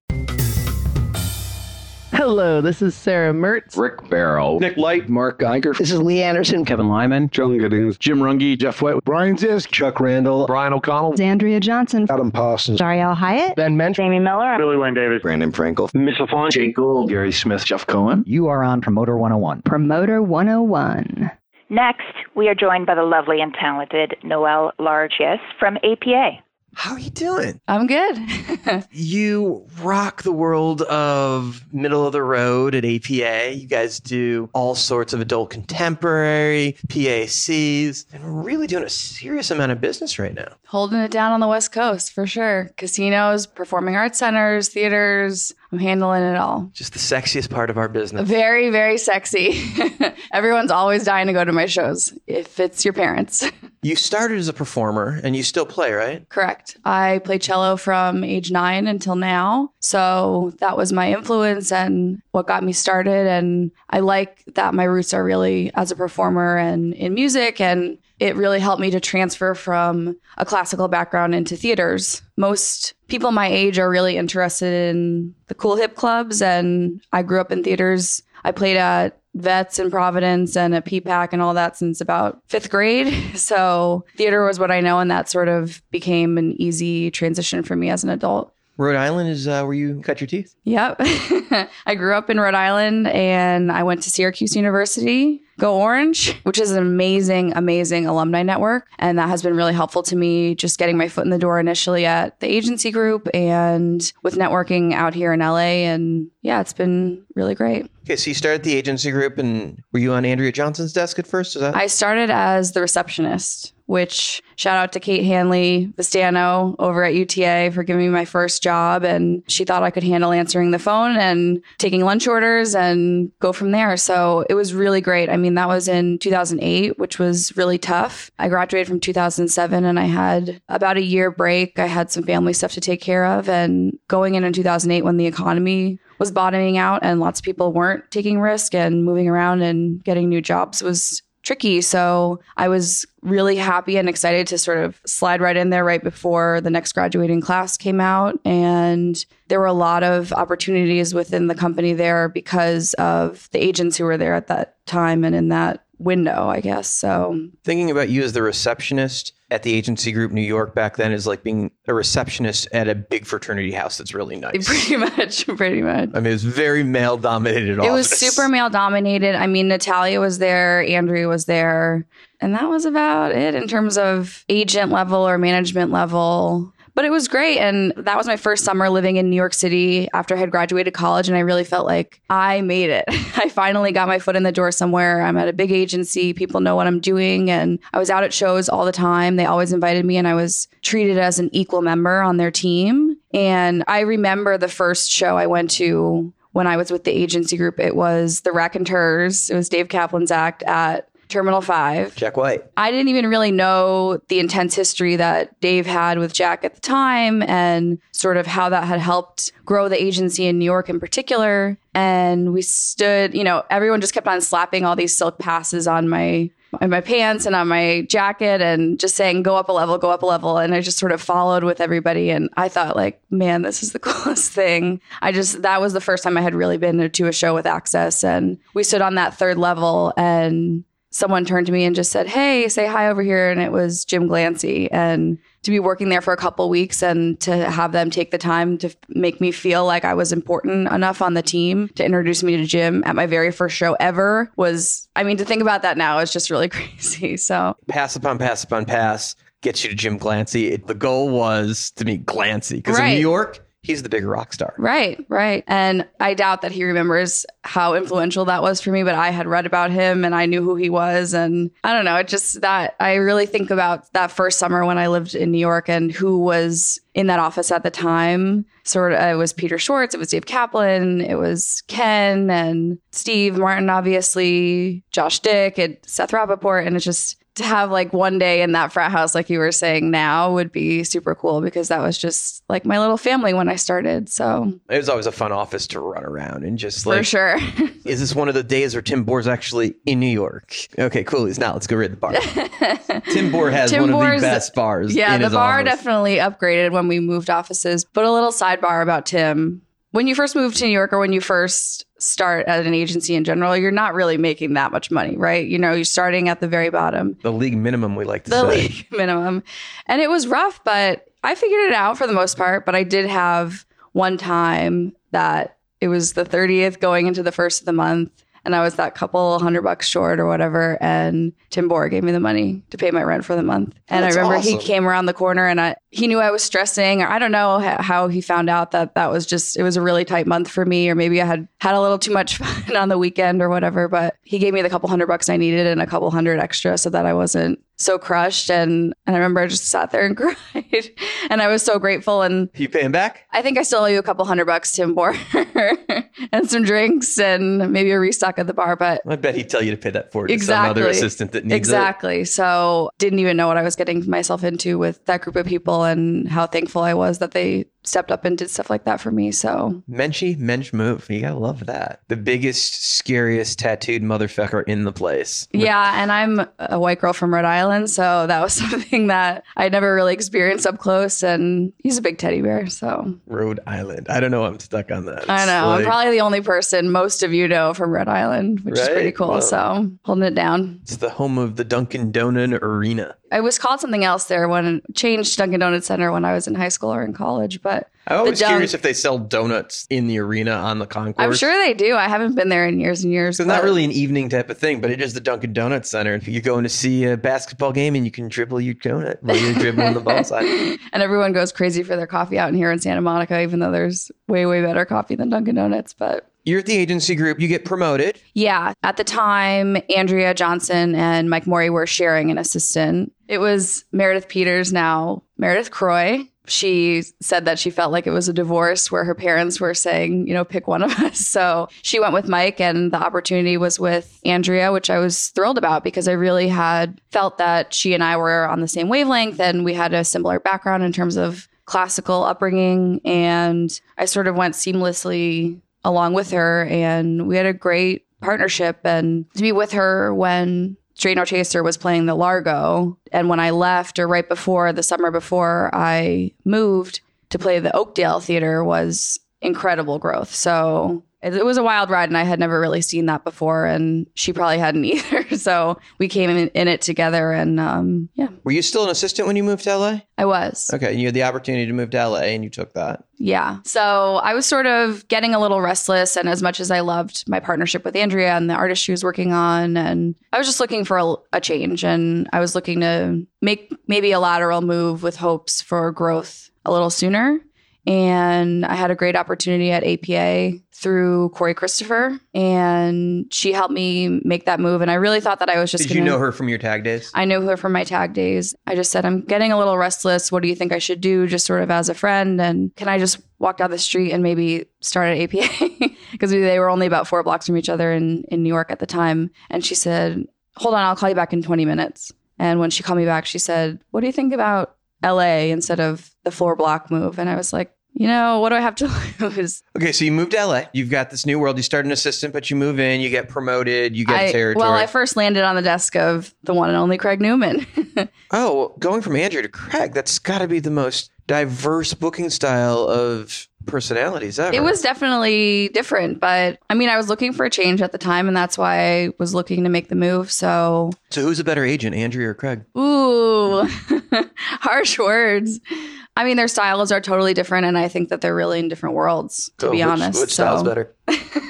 Hello, this is Sarah Mertz. Rick Barrow. Nick Light. Mark Geiger. This is Lee Anderson. Kevin Lyman. John Giddings. Jim Runge. Jeff White. Brian Zisk. Chuck Randall. Brian O'Connell. Andrea Johnson. Adam Parsons. Ariel Hyatt. Ben Mensch. Jamie Miller. Billy Wayne Davis. Brandon Frankel. Mitch LaFon. Jake Gould. Gary Smith. Jeff Cohen. You are on Promoter 101. Promoter 101. Next, we are joined by the lovely and talented Noelle Largies from APA. How are you doing? I'm good. You rock the world of middle of the road at APA. You guys do all sorts of adult contemporary, PACs, and we're really doing a serious amount of business right now. Holding it down on the West Coast for sure. Casinos, performing arts centers, theaters. I'm handling it all. Just the sexiest part of our business. Very, very sexy. Everyone's always dying to go to my shows if it's your parents. You started as a performer and you still play, right? Correct. I play cello from age nine until now. So that was my influence and what got me started. And I like that my roots are really as a performer and in music. And it really helped me to transfer from a classical background into theaters. Most people my age are really interested in the cool hip clubs. And I grew up in theaters. I played at vets in Providence and at PPAC and all that since about fifth grade. So theater was what I know, and that sort of became an easy transition for me as an adult. Rhode Island is uh, where you cut your teeth. Yep. I grew up in Rhode Island and I went to Syracuse University. Go Orange, which is an amazing, amazing alumni network. And that has been really helpful to me just getting my foot in the door initially at the agency group and with networking out here in LA. And yeah, it's been really great. Okay, so you started the agency group, and were you on Andrea Johnson's desk at first? Is that I started as the receptionist. Which shout out to Kate Hanley Vistano over at UTA for giving me my first job. And she thought I could handle answering the phone and taking lunch orders and go from there. So it was really great. I mean, that was in 2008, which was really tough. I graduated from 2007 and I had about a year break. I had some family stuff to take care of. And going in in 2008 when the economy was bottoming out and lots of people weren't taking risk and moving around and getting new jobs was tricky. So I was really happy and excited to sort of slide right in there right before the next graduating class came out. And there were a lot of opportunities within the company there because of the agents who were there at that time and in that window, I guess. So Thinking about you as the receptionist at the agency group New York back then is like being a receptionist at a big fraternity house that's really nice. pretty much, pretty much. I mean, it was very male dominated. It was super male dominated. I mean, Natalia was there, Andrew was there, and that was about it in terms of agent level or management level. But it was great. And that was my first summer living in New York City after I had graduated college. And I really felt like I made it. I finally got my foot in the door somewhere. I'm at a big agency. People know what I'm doing. And I was out at shows all the time. They always invited me, and I was treated as an equal member on their team. And I remember the first show I went to when I was with the agency group. It was The Raconteurs. It was Dave Kaplan's act at Terminal 5. Jack White. I didn't even really know the intense history that Dave had with Jack at the time and sort of how that had helped grow the agency in New York in particular. And we stood, you know, everyone just kept on slapping all these silk passes on my on my pants and on my jacket and just saying go up a level go up a level and i just sort of followed with everybody and i thought like man this is the coolest thing i just that was the first time i had really been to a show with access and we stood on that third level and someone turned to me and just said, Hey, say hi over here. And it was Jim Glancy. And to be working there for a couple weeks and to have them take the time to make me feel like I was important enough on the team to introduce me to Jim at my very first show ever was, I mean, to think about that now is just really crazy. So Pass upon pass upon pass gets you to Jim Glancy. It, the goal was to meet Glancy because in New York, he's the bigger rock star. Right, right. And I doubt that he remembers how influential that was for me, but I had read about him and I knew who he was. And I don't know, it just that I really think about that first summer when I lived in New York and who was in that office at the time. Sort of, it was Peter Schwartz, it was Dave Kaplan, it was Ken and Steve Martin, obviously, Josh Dick, and Seth Rappaport. And it's just, to have like one day in that frat house, like you were saying now, would be super cool because that was just like my little family when I started. So It was always a fun office to run around and just like for sure. is this one of the days where Tim Boer's actually in New York? Okay, cool. He's not. Let's go raid the bar. Tim Boer has Tim one of the best bars. Yeah, the bar office. definitely upgraded when we moved offices. But a little sidebar about Tim. When you first moved to New York or when you first start at an agency in general, you're not really making that much money, right? You know, you're starting at the very bottom. The league minimum, we like to the say. The league minimum. And it was rough, but I figured it out for the most part. But I did have one time that it was the 30th going into the first of the month. And I was that couple hundred bucks short or whatever. And Tim Boer gave me the money to pay my rent for the month. And That's I remember he came around the corner and I, he knew I was stressing, or I don't know how he found out that that was just, it was a really tight month for me, or maybe I had had a little too much fun on the weekend or whatever. But he gave me the couple hundred bucks I needed and a couple hundred extra so that I wasn't so crushed. And, and I remember I just sat there and cried. and I was so grateful. And You pay him back? I think I still owe you a couple hundred bucks, Tim Boer, and some drinks and maybe a restock at the bar. But I bet he'd tell you to pay that forward to exactly. some other assistant that needs it. exactly. So didn't even know what I was getting myself into with that group of people and how thankful I was that they stepped up and did stuff like that for me. So Menchie, mensch move. You gotta love that. The biggest, scariest tattooed motherfucker in the place. yeah, and I'm a white girl from Rhode Island, so that was something that I never really experienced up close. And he's a big teddy bear, so Rhode Island. I don't know. I'm stuck on that. I know like- I'm probably the only person most of you know from Rhode Island, which is pretty Right? cool. Wow. So holding it down. It's the home of the Dunkin' Donut Arena. I was called something else there when changed Dunkin' Donuts Center when I was in high school or in college, but I'm always dunk- curious if they sell donuts in the arena on the concourse. I'm sure they do. I haven't been there in years and years. It's not really an evening type of thing, but it is the Dunkin' Donuts Center. You're going to see a basketball game and you can dribble your donut while you're dribbling the ball side. and everyone goes crazy for their coffee out in here in Santa Monica, even though there's way, way better coffee than Dunkin' Donuts. But you're at the agency group, you get promoted. Yeah. At the time, Andrea Johnson and Mike Morey were sharing an assistant. It was Meredith Peters, now Meredith Croy. She said that she felt like it was a divorce where her parents were saying, you know, pick one of us. So she went with Mike, and the opportunity was with Andrea, which I was thrilled about because I really had felt that she and I were on the same wavelength and we had a similar background in terms of classical upbringing. And I sort of went seamlessly along with her, and we had a great partnership. And to be with her when Straight No Chaser was playing the Largo. And when I left, or right before the summer before I moved to play the Oakdale Theater, was incredible growth. So it, it was a wild ride, and I had never really seen that before. And she probably hadn't either. So we came in, in it together, and um, yeah, Were you still an assistant when you moved to LA? I was. Okay, and you had the opportunity to move to LA and you took that. Yeah. So I was sort of getting a little restless. And as much as I loved my partnership with Andrea and the artist she was working on, and I was just looking for a, a change. And I was looking to make maybe a lateral move with hopes for growth a little sooner. And I had a great opportunity at APA through Corey Christopher, and she helped me make that move. And I really thought that I was just Did gonna, you know her from your tag days? I knew her from my tag days. I just said, I'm getting a little restless. What do you think I should do, just sort of as a friend? And can I just walk down the street and maybe start at APA? Because they were only about four blocks from each other in, in New York at the time. And she said, Hold on, I'll call you back in 20 minutes. And when she called me back, she said, What do you think about LA instead of the four block move? And I was like, You know, what do I have to lose? Okay, so you moved to LA. You've got this new world. You start an assistant, but you move in, you get promoted, you get I, territory. well, I first landed on the desk of the one and only Craig Newman. oh, going from Andrew to Craig, that's got to be the most diverse booking style of personalities ever. It was definitely different, but I mean, I was looking for a change at the time, and that's why I was looking to make the move. So, So who's a better agent, Andrew or Craig? ooh, harsh words. I mean, their styles are totally different, and I think that they're really in different worlds, to Oh, be which- honest. Which so. style's better?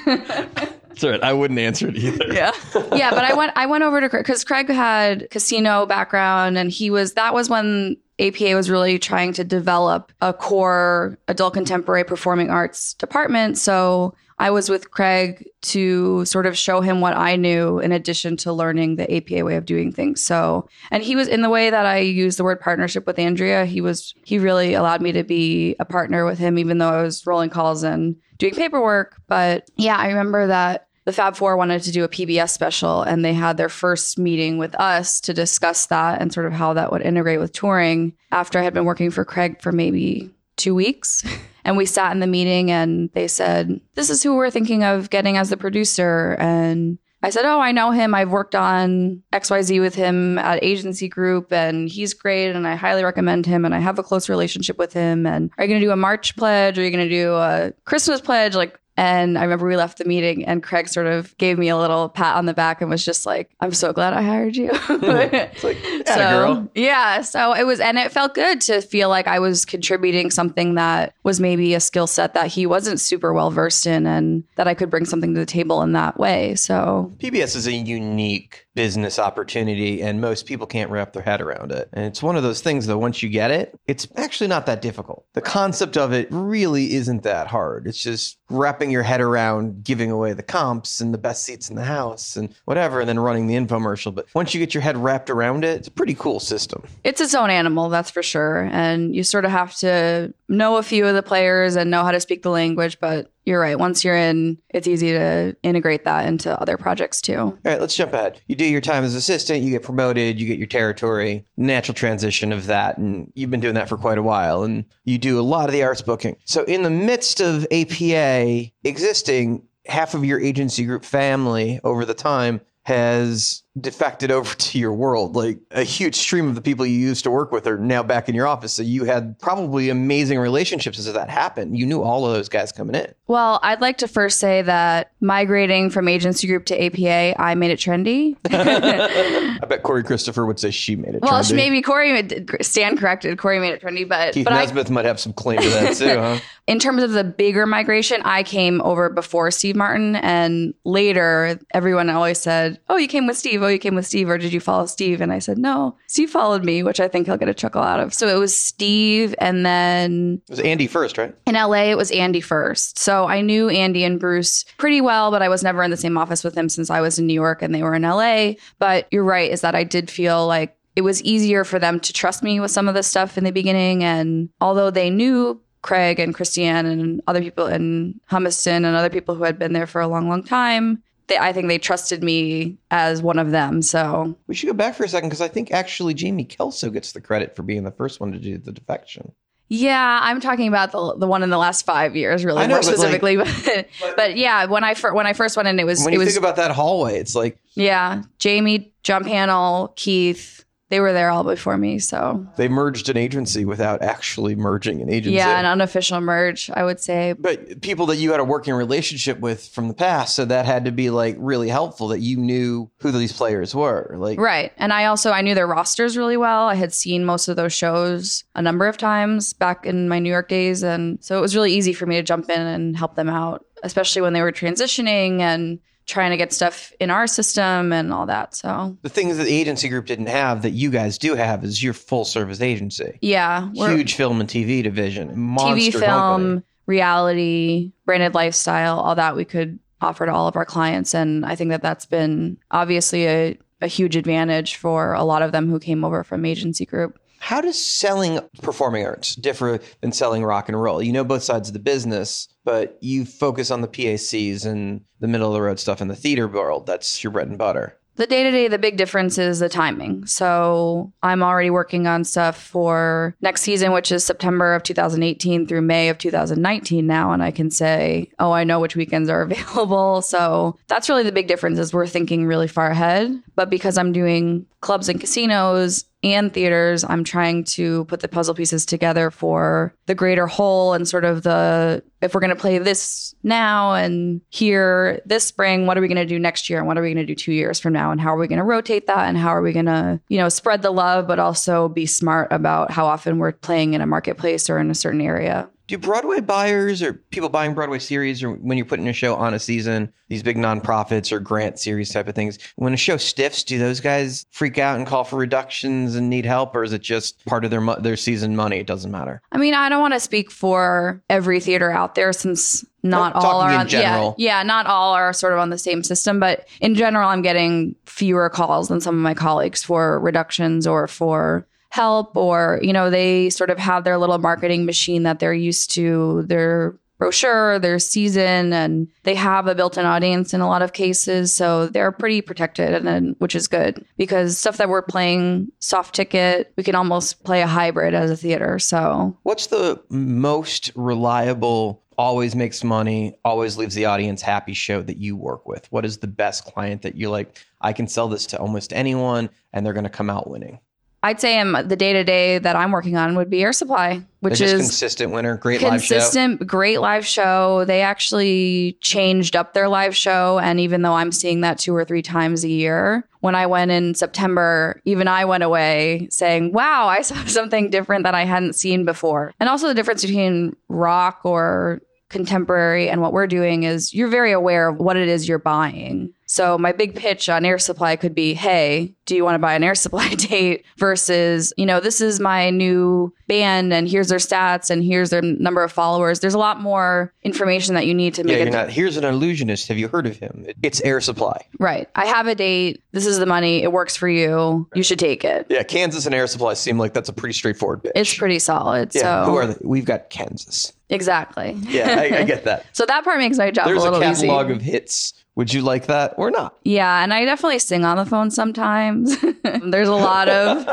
That's all right. I wouldn't answer it either. Yeah. yeah, but I went I went over to Craig because Craig had casino background and he was that was when APA was really trying to develop a core adult contemporary performing arts department. So I was with Craig to sort of show him what I knew in addition to learning the APA way of doing things. So, and he was in the way that I use the word partnership with Andrea, he was, he really allowed me to be a partner with him, even though I was rolling calls and doing paperwork. But yeah, I remember that the Fab Four wanted to do a PBS special, and they had their first meeting with us to discuss that and sort of how that would integrate with touring. After I had been working for Craig for maybe two weeks, and we sat in the meeting, and they said, "This is who we're thinking of getting as the producer." And I said, "Oh, I know him. I've worked on XYZ with him at Agency Group and he's great and I highly recommend him and I have a close relationship with him and are you going to do a March pledge? Are you going to do a Christmas pledge?" Like and I remember we left the meeting and Craig sort of gave me a little pat on the back and was just like, I'm so glad I hired you. it's like, so, yeah. So it was, and it felt good to feel like I was contributing something that was maybe a skill set that he wasn't super well versed in and that I could bring something to the table in that way. So PBS is a unique business opportunity and most people can't wrap their head around it. And it's one of those things though, once you get it, it's actually not that difficult. The concept of it really isn't that hard. It's just wrapping your head around giving away the comps and the best seats in the house and whatever, and then running the infomercial. But once you get your head wrapped around it, it's a pretty cool system. it's its own animal, that's for sure. And you sort of have to know a few of the players and know how to speak the language. But you're right. Once you're in, it's easy to integrate that into other projects too. All right, let's jump ahead. You do your time as assistant, you get promoted, you get your territory, natural transition of that. And you've been doing that for quite a while. And you do a lot of the arts booking. So, in the midst of APA existing, half of your agency group family over the time has defected over to your world. Like a huge stream of the people you used to work with are now back in your office. So you had probably amazing relationships as that happened. You knew all of those guys coming in. Well, I'd like to first say that migrating from agency group to APA, I made it trendy. I bet Corey Christopher would say she made it. well, trendy. maybe Corey stand corrected. Corey made it trendy, but Keith but I, might have some claim to that too, huh? in terms of the bigger migration, I came over before Steve Martin, and later everyone always said, "Oh, you came with Steve." "Oh, you came with Steve, or did you follow Steve?" And I said, "No, Steve followed me," which I think he'll get a chuckle out of. So it was Steve, and then It was Andy first, right? in LA, it was Andy first. So I knew Andy and Bruce pretty well, but I was never in the same office with them since I was in New York and they were in LA. But you're right, is that I did feel like it was easier for them to trust me with some of this stuff in the beginning. And although they knew Craig and Christiane and other people in Hummiston and other people who had been there for a long, long time, they, I think they trusted me as one of them. So We should go back for a second because I think actually Jamie Kelso gets the credit for being the first one to do the defection. Yeah, I'm talking about the the one in the last five years, really know, more but, like- specifically. But, but, yeah, when I fir- when I first went in, it was When it you was think about that hallway, it's like yeah, Jamie, John Pantle, Keith, they were there all before me. So they merged an agency without actually merging an agency. yeah, an unofficial merge, I would say. but people that you had a working relationship with from the past, so that had to be like really helpful that you knew who these players were. Like Right. And I also I knew their rosters really well. I had seen most of those shows a number of times back in my New York days and so it was really easy for me to jump in and help them out, especially when they were transitioning and trying to get stuff in our system and all that. So, the things that the agency group didn't have that you guys do have is your full service agency. yeah, Huge film and TV division. TV film, company. reality, branded lifestyle, all that we could offer to all of our clients and I think that that's been obviously a a huge advantage for a lot of them who came over from agency group. How does selling performing arts differ than selling rock and roll? You know both sides of the business, but you focus on the PACs and the middle of the road stuff in the theater world. That's your bread and butter. The day to day, the big difference is the timing. So I'm already working on stuff for next season, which is September of 2018 through May of 2019 now. And I can say, oh, I know which weekends are available. So that's really the big difference is we're thinking really far ahead. But because I'm doing clubs and casinos and theaters, I'm trying to put the puzzle pieces together for the greater whole and sort of the if we're going to play this now and here this spring, what are we going to do next year and what are we going to do 2 years from now and how are we going to rotate that and how are we going to, you know, spread the love but also be smart about how often we're playing in a marketplace or in a certain area. Do Broadway buyers or people buying Broadway series or when you're putting a show on a season, these big nonprofits or grant series type of things, when a show stiffs, do those guys freak out and call for reductions and need help, or is it just part of their mo- their season money? It doesn't matter. I mean, I don't want to speak for every theater out there since not No, all are on, general. Yeah, yeah, not all are sort of on the same system, but in general, I'm getting fewer calls than some of my colleagues for reductions or for help, or you know, they sort of have their little marketing machine that they're used to, their brochure, their season, and they have a built-in audience in a lot of cases, so they're pretty protected, and which is good because stuff that we're playing soft ticket, we can almost play a hybrid as a theater. So What's the most reliable, always makes money, always leaves the audience happy show that you work with? What is the best client that you like? I can sell this to almost anyone, and they're going to come out winning. I'd say um, the day to day that I'm working on would be Air Supply, which is consistent winner, great live show. consistent, great live show. They actually changed up their live show. And even though I'm seeing that two or three times a year, when I went in September, even I went away saying, wow, I saw something different that I hadn't seen before. And also the difference between rock or contemporary and what we're doing is you're very aware of what it is you're buying. So my big pitch on air supply could be, hey, do you want to buy an air supply date versus, you know, this is my new band and here's their stats and here's their number of followers. There's a lot more information that you need to make. Yeah, you're it not. Here's an illusionist. Have you heard of him? It's Air Supply. right. I have a date. This is the money. It works for you. You should take it. Yeah, Kansas and Air Supply seem like that's a pretty straightforward bit. It's pretty solid. Yeah, so who are they? We've got Kansas. exactly. Yeah, I, I get that. so that part makes my job There's a a little easy. catalog of hits. Would you like that or not? Yeah, and I definitely sing on the phone sometimes. There's a lot of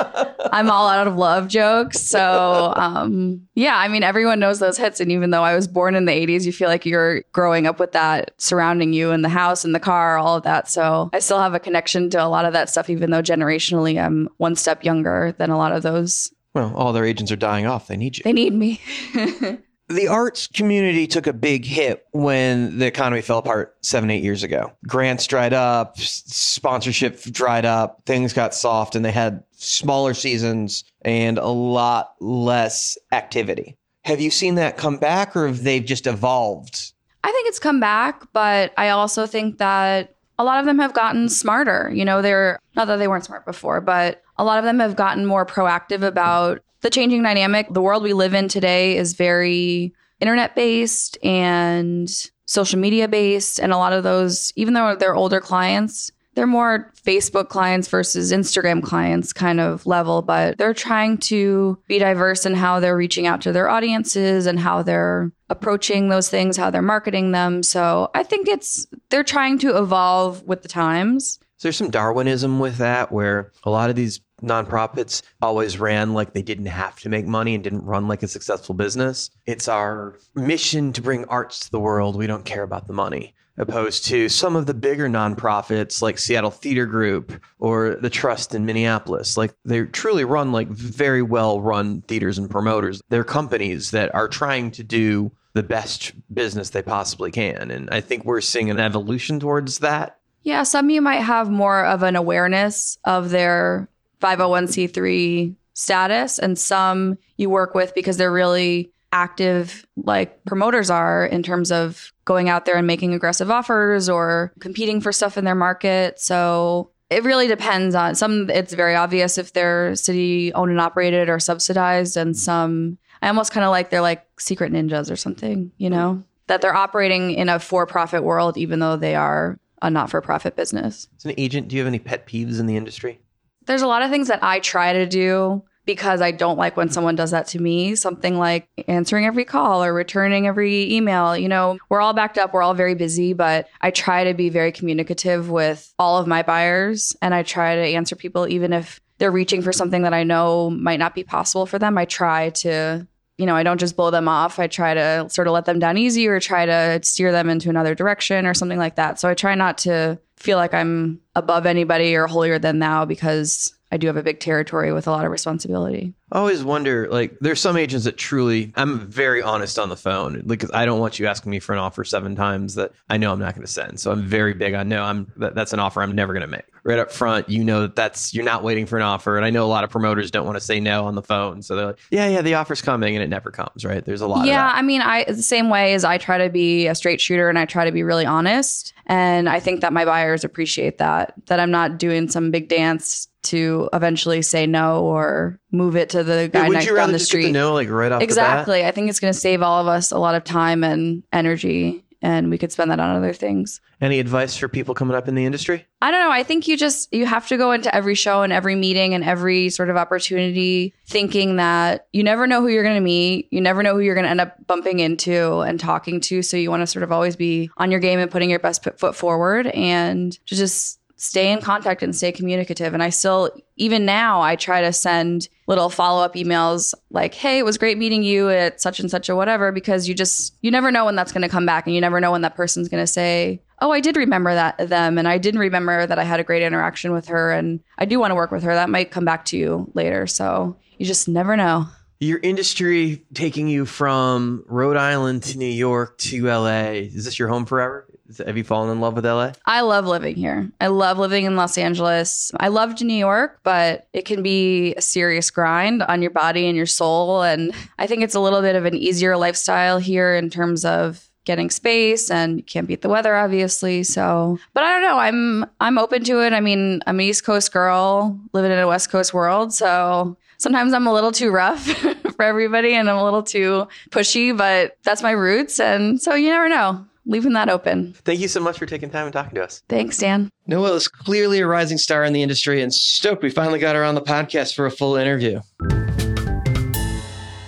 I'm all out of love jokes. So, um, yeah, I mean, everyone knows those hits. And even though I was born in the 80s, you feel like you're growing up with that surrounding you in the house, in the car, all of that. So I still have a connection to a lot of that stuff, even though generationally I'm one step younger than a lot of those. Well, all their agents are dying off. They need you. They need me. the arts community took a big hit when the economy fell apart seven, eight years ago. Grants dried up, sponsorship dried up, things got soft, and they had smaller seasons and a lot less activity. Have you seen that come back, or have they just evolved? I think it's come back, but I also think that a lot of them have gotten smarter. You know, they're not that they weren't smart before, but a lot of them have gotten more proactive about the changing dynamic. The world we live in today is very internet based and social media based. And a lot of those, even though they're older clients, they're more Facebook clients versus Instagram clients kind of level, but they're trying to be diverse in how they're reaching out to their audiences and how they're approaching those things, how they're marketing them. So I think it's, they're trying to evolve with the times. So there's some Darwinism with that, where a lot of these nonprofits always ran like they didn't have to make money and didn't run like a successful business. It's our mission to bring arts to the world. We don't care about the money. Opposed to some of the bigger nonprofits like Seattle Theater Group or the Trust in Minneapolis. Like they truly run like very well run theaters and promoters. They're companies that are trying to do the best business they possibly can. And I think we're seeing an evolution towards that. Yeah, some you might have more of an awareness of their 501c3 status, and some you work with because they're really active, like promoters are, in terms of going out there and making aggressive offers or competing for stuff in their market. So it really depends on some, it's very obvious if they're city owned and operated or subsidized, and some I almost kind of like they're like secret ninjas or something, you know, that they're operating in a for profit world, even though they are a not for profit business. As an agent, do you have any pet peeves in the industry? There's a lot of things that I try to do because I don't like when someone does that to me. Something like answering every call or returning every email. You know, we're all backed up, we're all very busy, but I try to be very communicative with all of my buyers and I try to answer people even if they're reaching for something that I know might not be possible for them. I try to you know, I don't just blow them off. I try to sort of let them down easy or try to steer them into another direction or something like that. So I try not to feel like I'm above anybody or holier than thou because I do have a big territory with a lot of responsibility. I always wonder, like, there's some agents that truly, I'm very honest on the phone. Like, I don't want you asking me for an offer seven times that I know I'm not going to send. So I'm very big on no, I'm that, that's an offer I'm never going to make. Right up front, you know that that's you're not waiting for an offer, and I know a lot of promoters don't want to say no on the phone. So they're like, yeah, yeah, the offer's coming, and it never comes. Right? There's a lot. Yeah, I mean, I the same way as I try to be a straight shooter and I try to be really honest, and I think that my buyers appreciate that. That I'm not doing some big dance to eventually say no or move it to the guy Yeah, next down the street. no, like, right off the exactly. I think it's going to save all of us a lot of time and energy, and we could spend that on other things. Any advice for people coming up in the industry? I don't know. I think you just you have to go into every show and every meeting and every sort of opportunity thinking that you never know who you're going to meet, you never know who you're going to end up bumping into and talking to, so you want to sort of always be on your game and putting your best foot forward and to just stay in contact and stay communicative. And I still even now I try to send little follow-up emails like, "Hey, it was great meeting you at such and such or whatever," because you just you never know when that's going to come back and you never know when that person's going to say, "Oh, I did remember that them and I didn't remember that I had a great interaction with her and I do want to work with her." That might come back to you later. So, you just never know. Your industry taking you from Rhode Island to New York to LA. Is this your home forever? Have you fallen in love with LA? I love living here. I love living in Los Angeles. I loved New York, but it can be a serious grind on your body and your soul. And I think it's a little bit of an easier lifestyle here in terms of getting space and you can't beat the weather obviously so but i don't know i'm i'm open to it i mean i'm an east coast girl living in a west coast world so sometimes i'm a little too rough for everybody and i'm a little too pushy but that's my roots and so you never know leaving that open Thank you so much for taking time and talking to us. thanks dan Noelle is clearly a rising star in the industry and stoked we finally got her on the podcast for a full interview.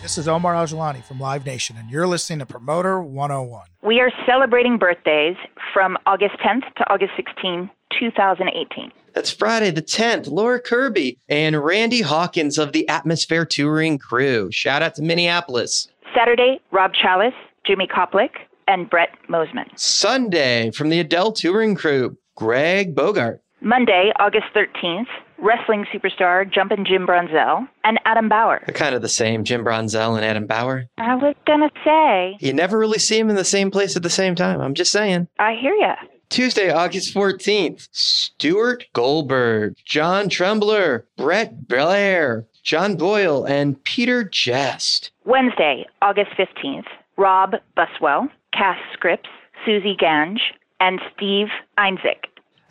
This is Omar Al-Joulani from Live Nation, and you're listening to Promoter 101. We are celebrating birthdays from August 10th to August 16, 2018. That's Friday the 10th. Laura Kirby and Randy Hawkins of the Atmosphere Touring Crew. Shout out to Minneapolis. Saturday, Rob Chalice, Jimmy Koplik, and Brett Mosman. Sunday from the Adele Touring Crew, Greg Bogart. Monday, August 13th, wrestling superstar Jumpin' Jim Brunzell and Adam Bauer. They're kind of the same, Jim Brunzell and Adam Bauer. I was gonna say, You never really see them in the same place at the same time. I'm just saying. I hear ya. Tuesday, August 14th, Stuart Goldberg, John Trembler, Brett Blair, John Boyle, and Peter Jest. Wednesday, August 15th, Rob Buswell, Cass Scripps, Susie Gange, and Steve Einzig.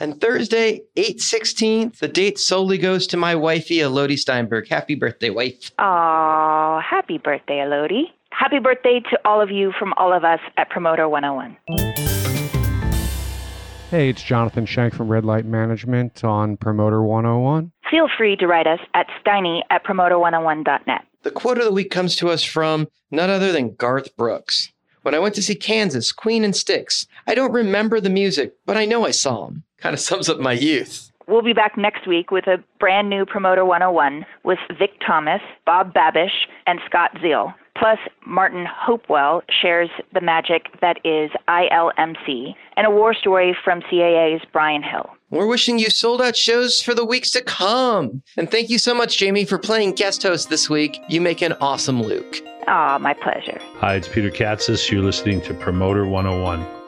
And Thursday, 816th, the date solely goes to my wifey, Elodie Steinberg. Happy birthday, wife. Aw, happy birthday, Elodie. Happy birthday to all of you from all of us at Promoter 101. Hey, it's Jonathan Shank from Red Light Management on Promoter 101. Feel free to write us at steiny at promoter101.net. The quote of the week comes to us from none other than Garth Brooks. When I went to see Kansas, Queen and Styx, I don't remember the music, but I know I saw them. Kind of sums up my youth. We'll be back next week with a brand new Promoter 101 with Vic Thomas, Bob Babish, and Scott Zeal. Plus, Martin Hopewell shares the magic that is ILMC and a war story from CAA's Brian Hill. We're wishing you sold out shows for the weeks to come. And thank you so much, Jamie, for playing guest host this week. You make an awesome Luke. Aw, my pleasure. Hi, it's Peter Katsis. You're listening to Promoter 101.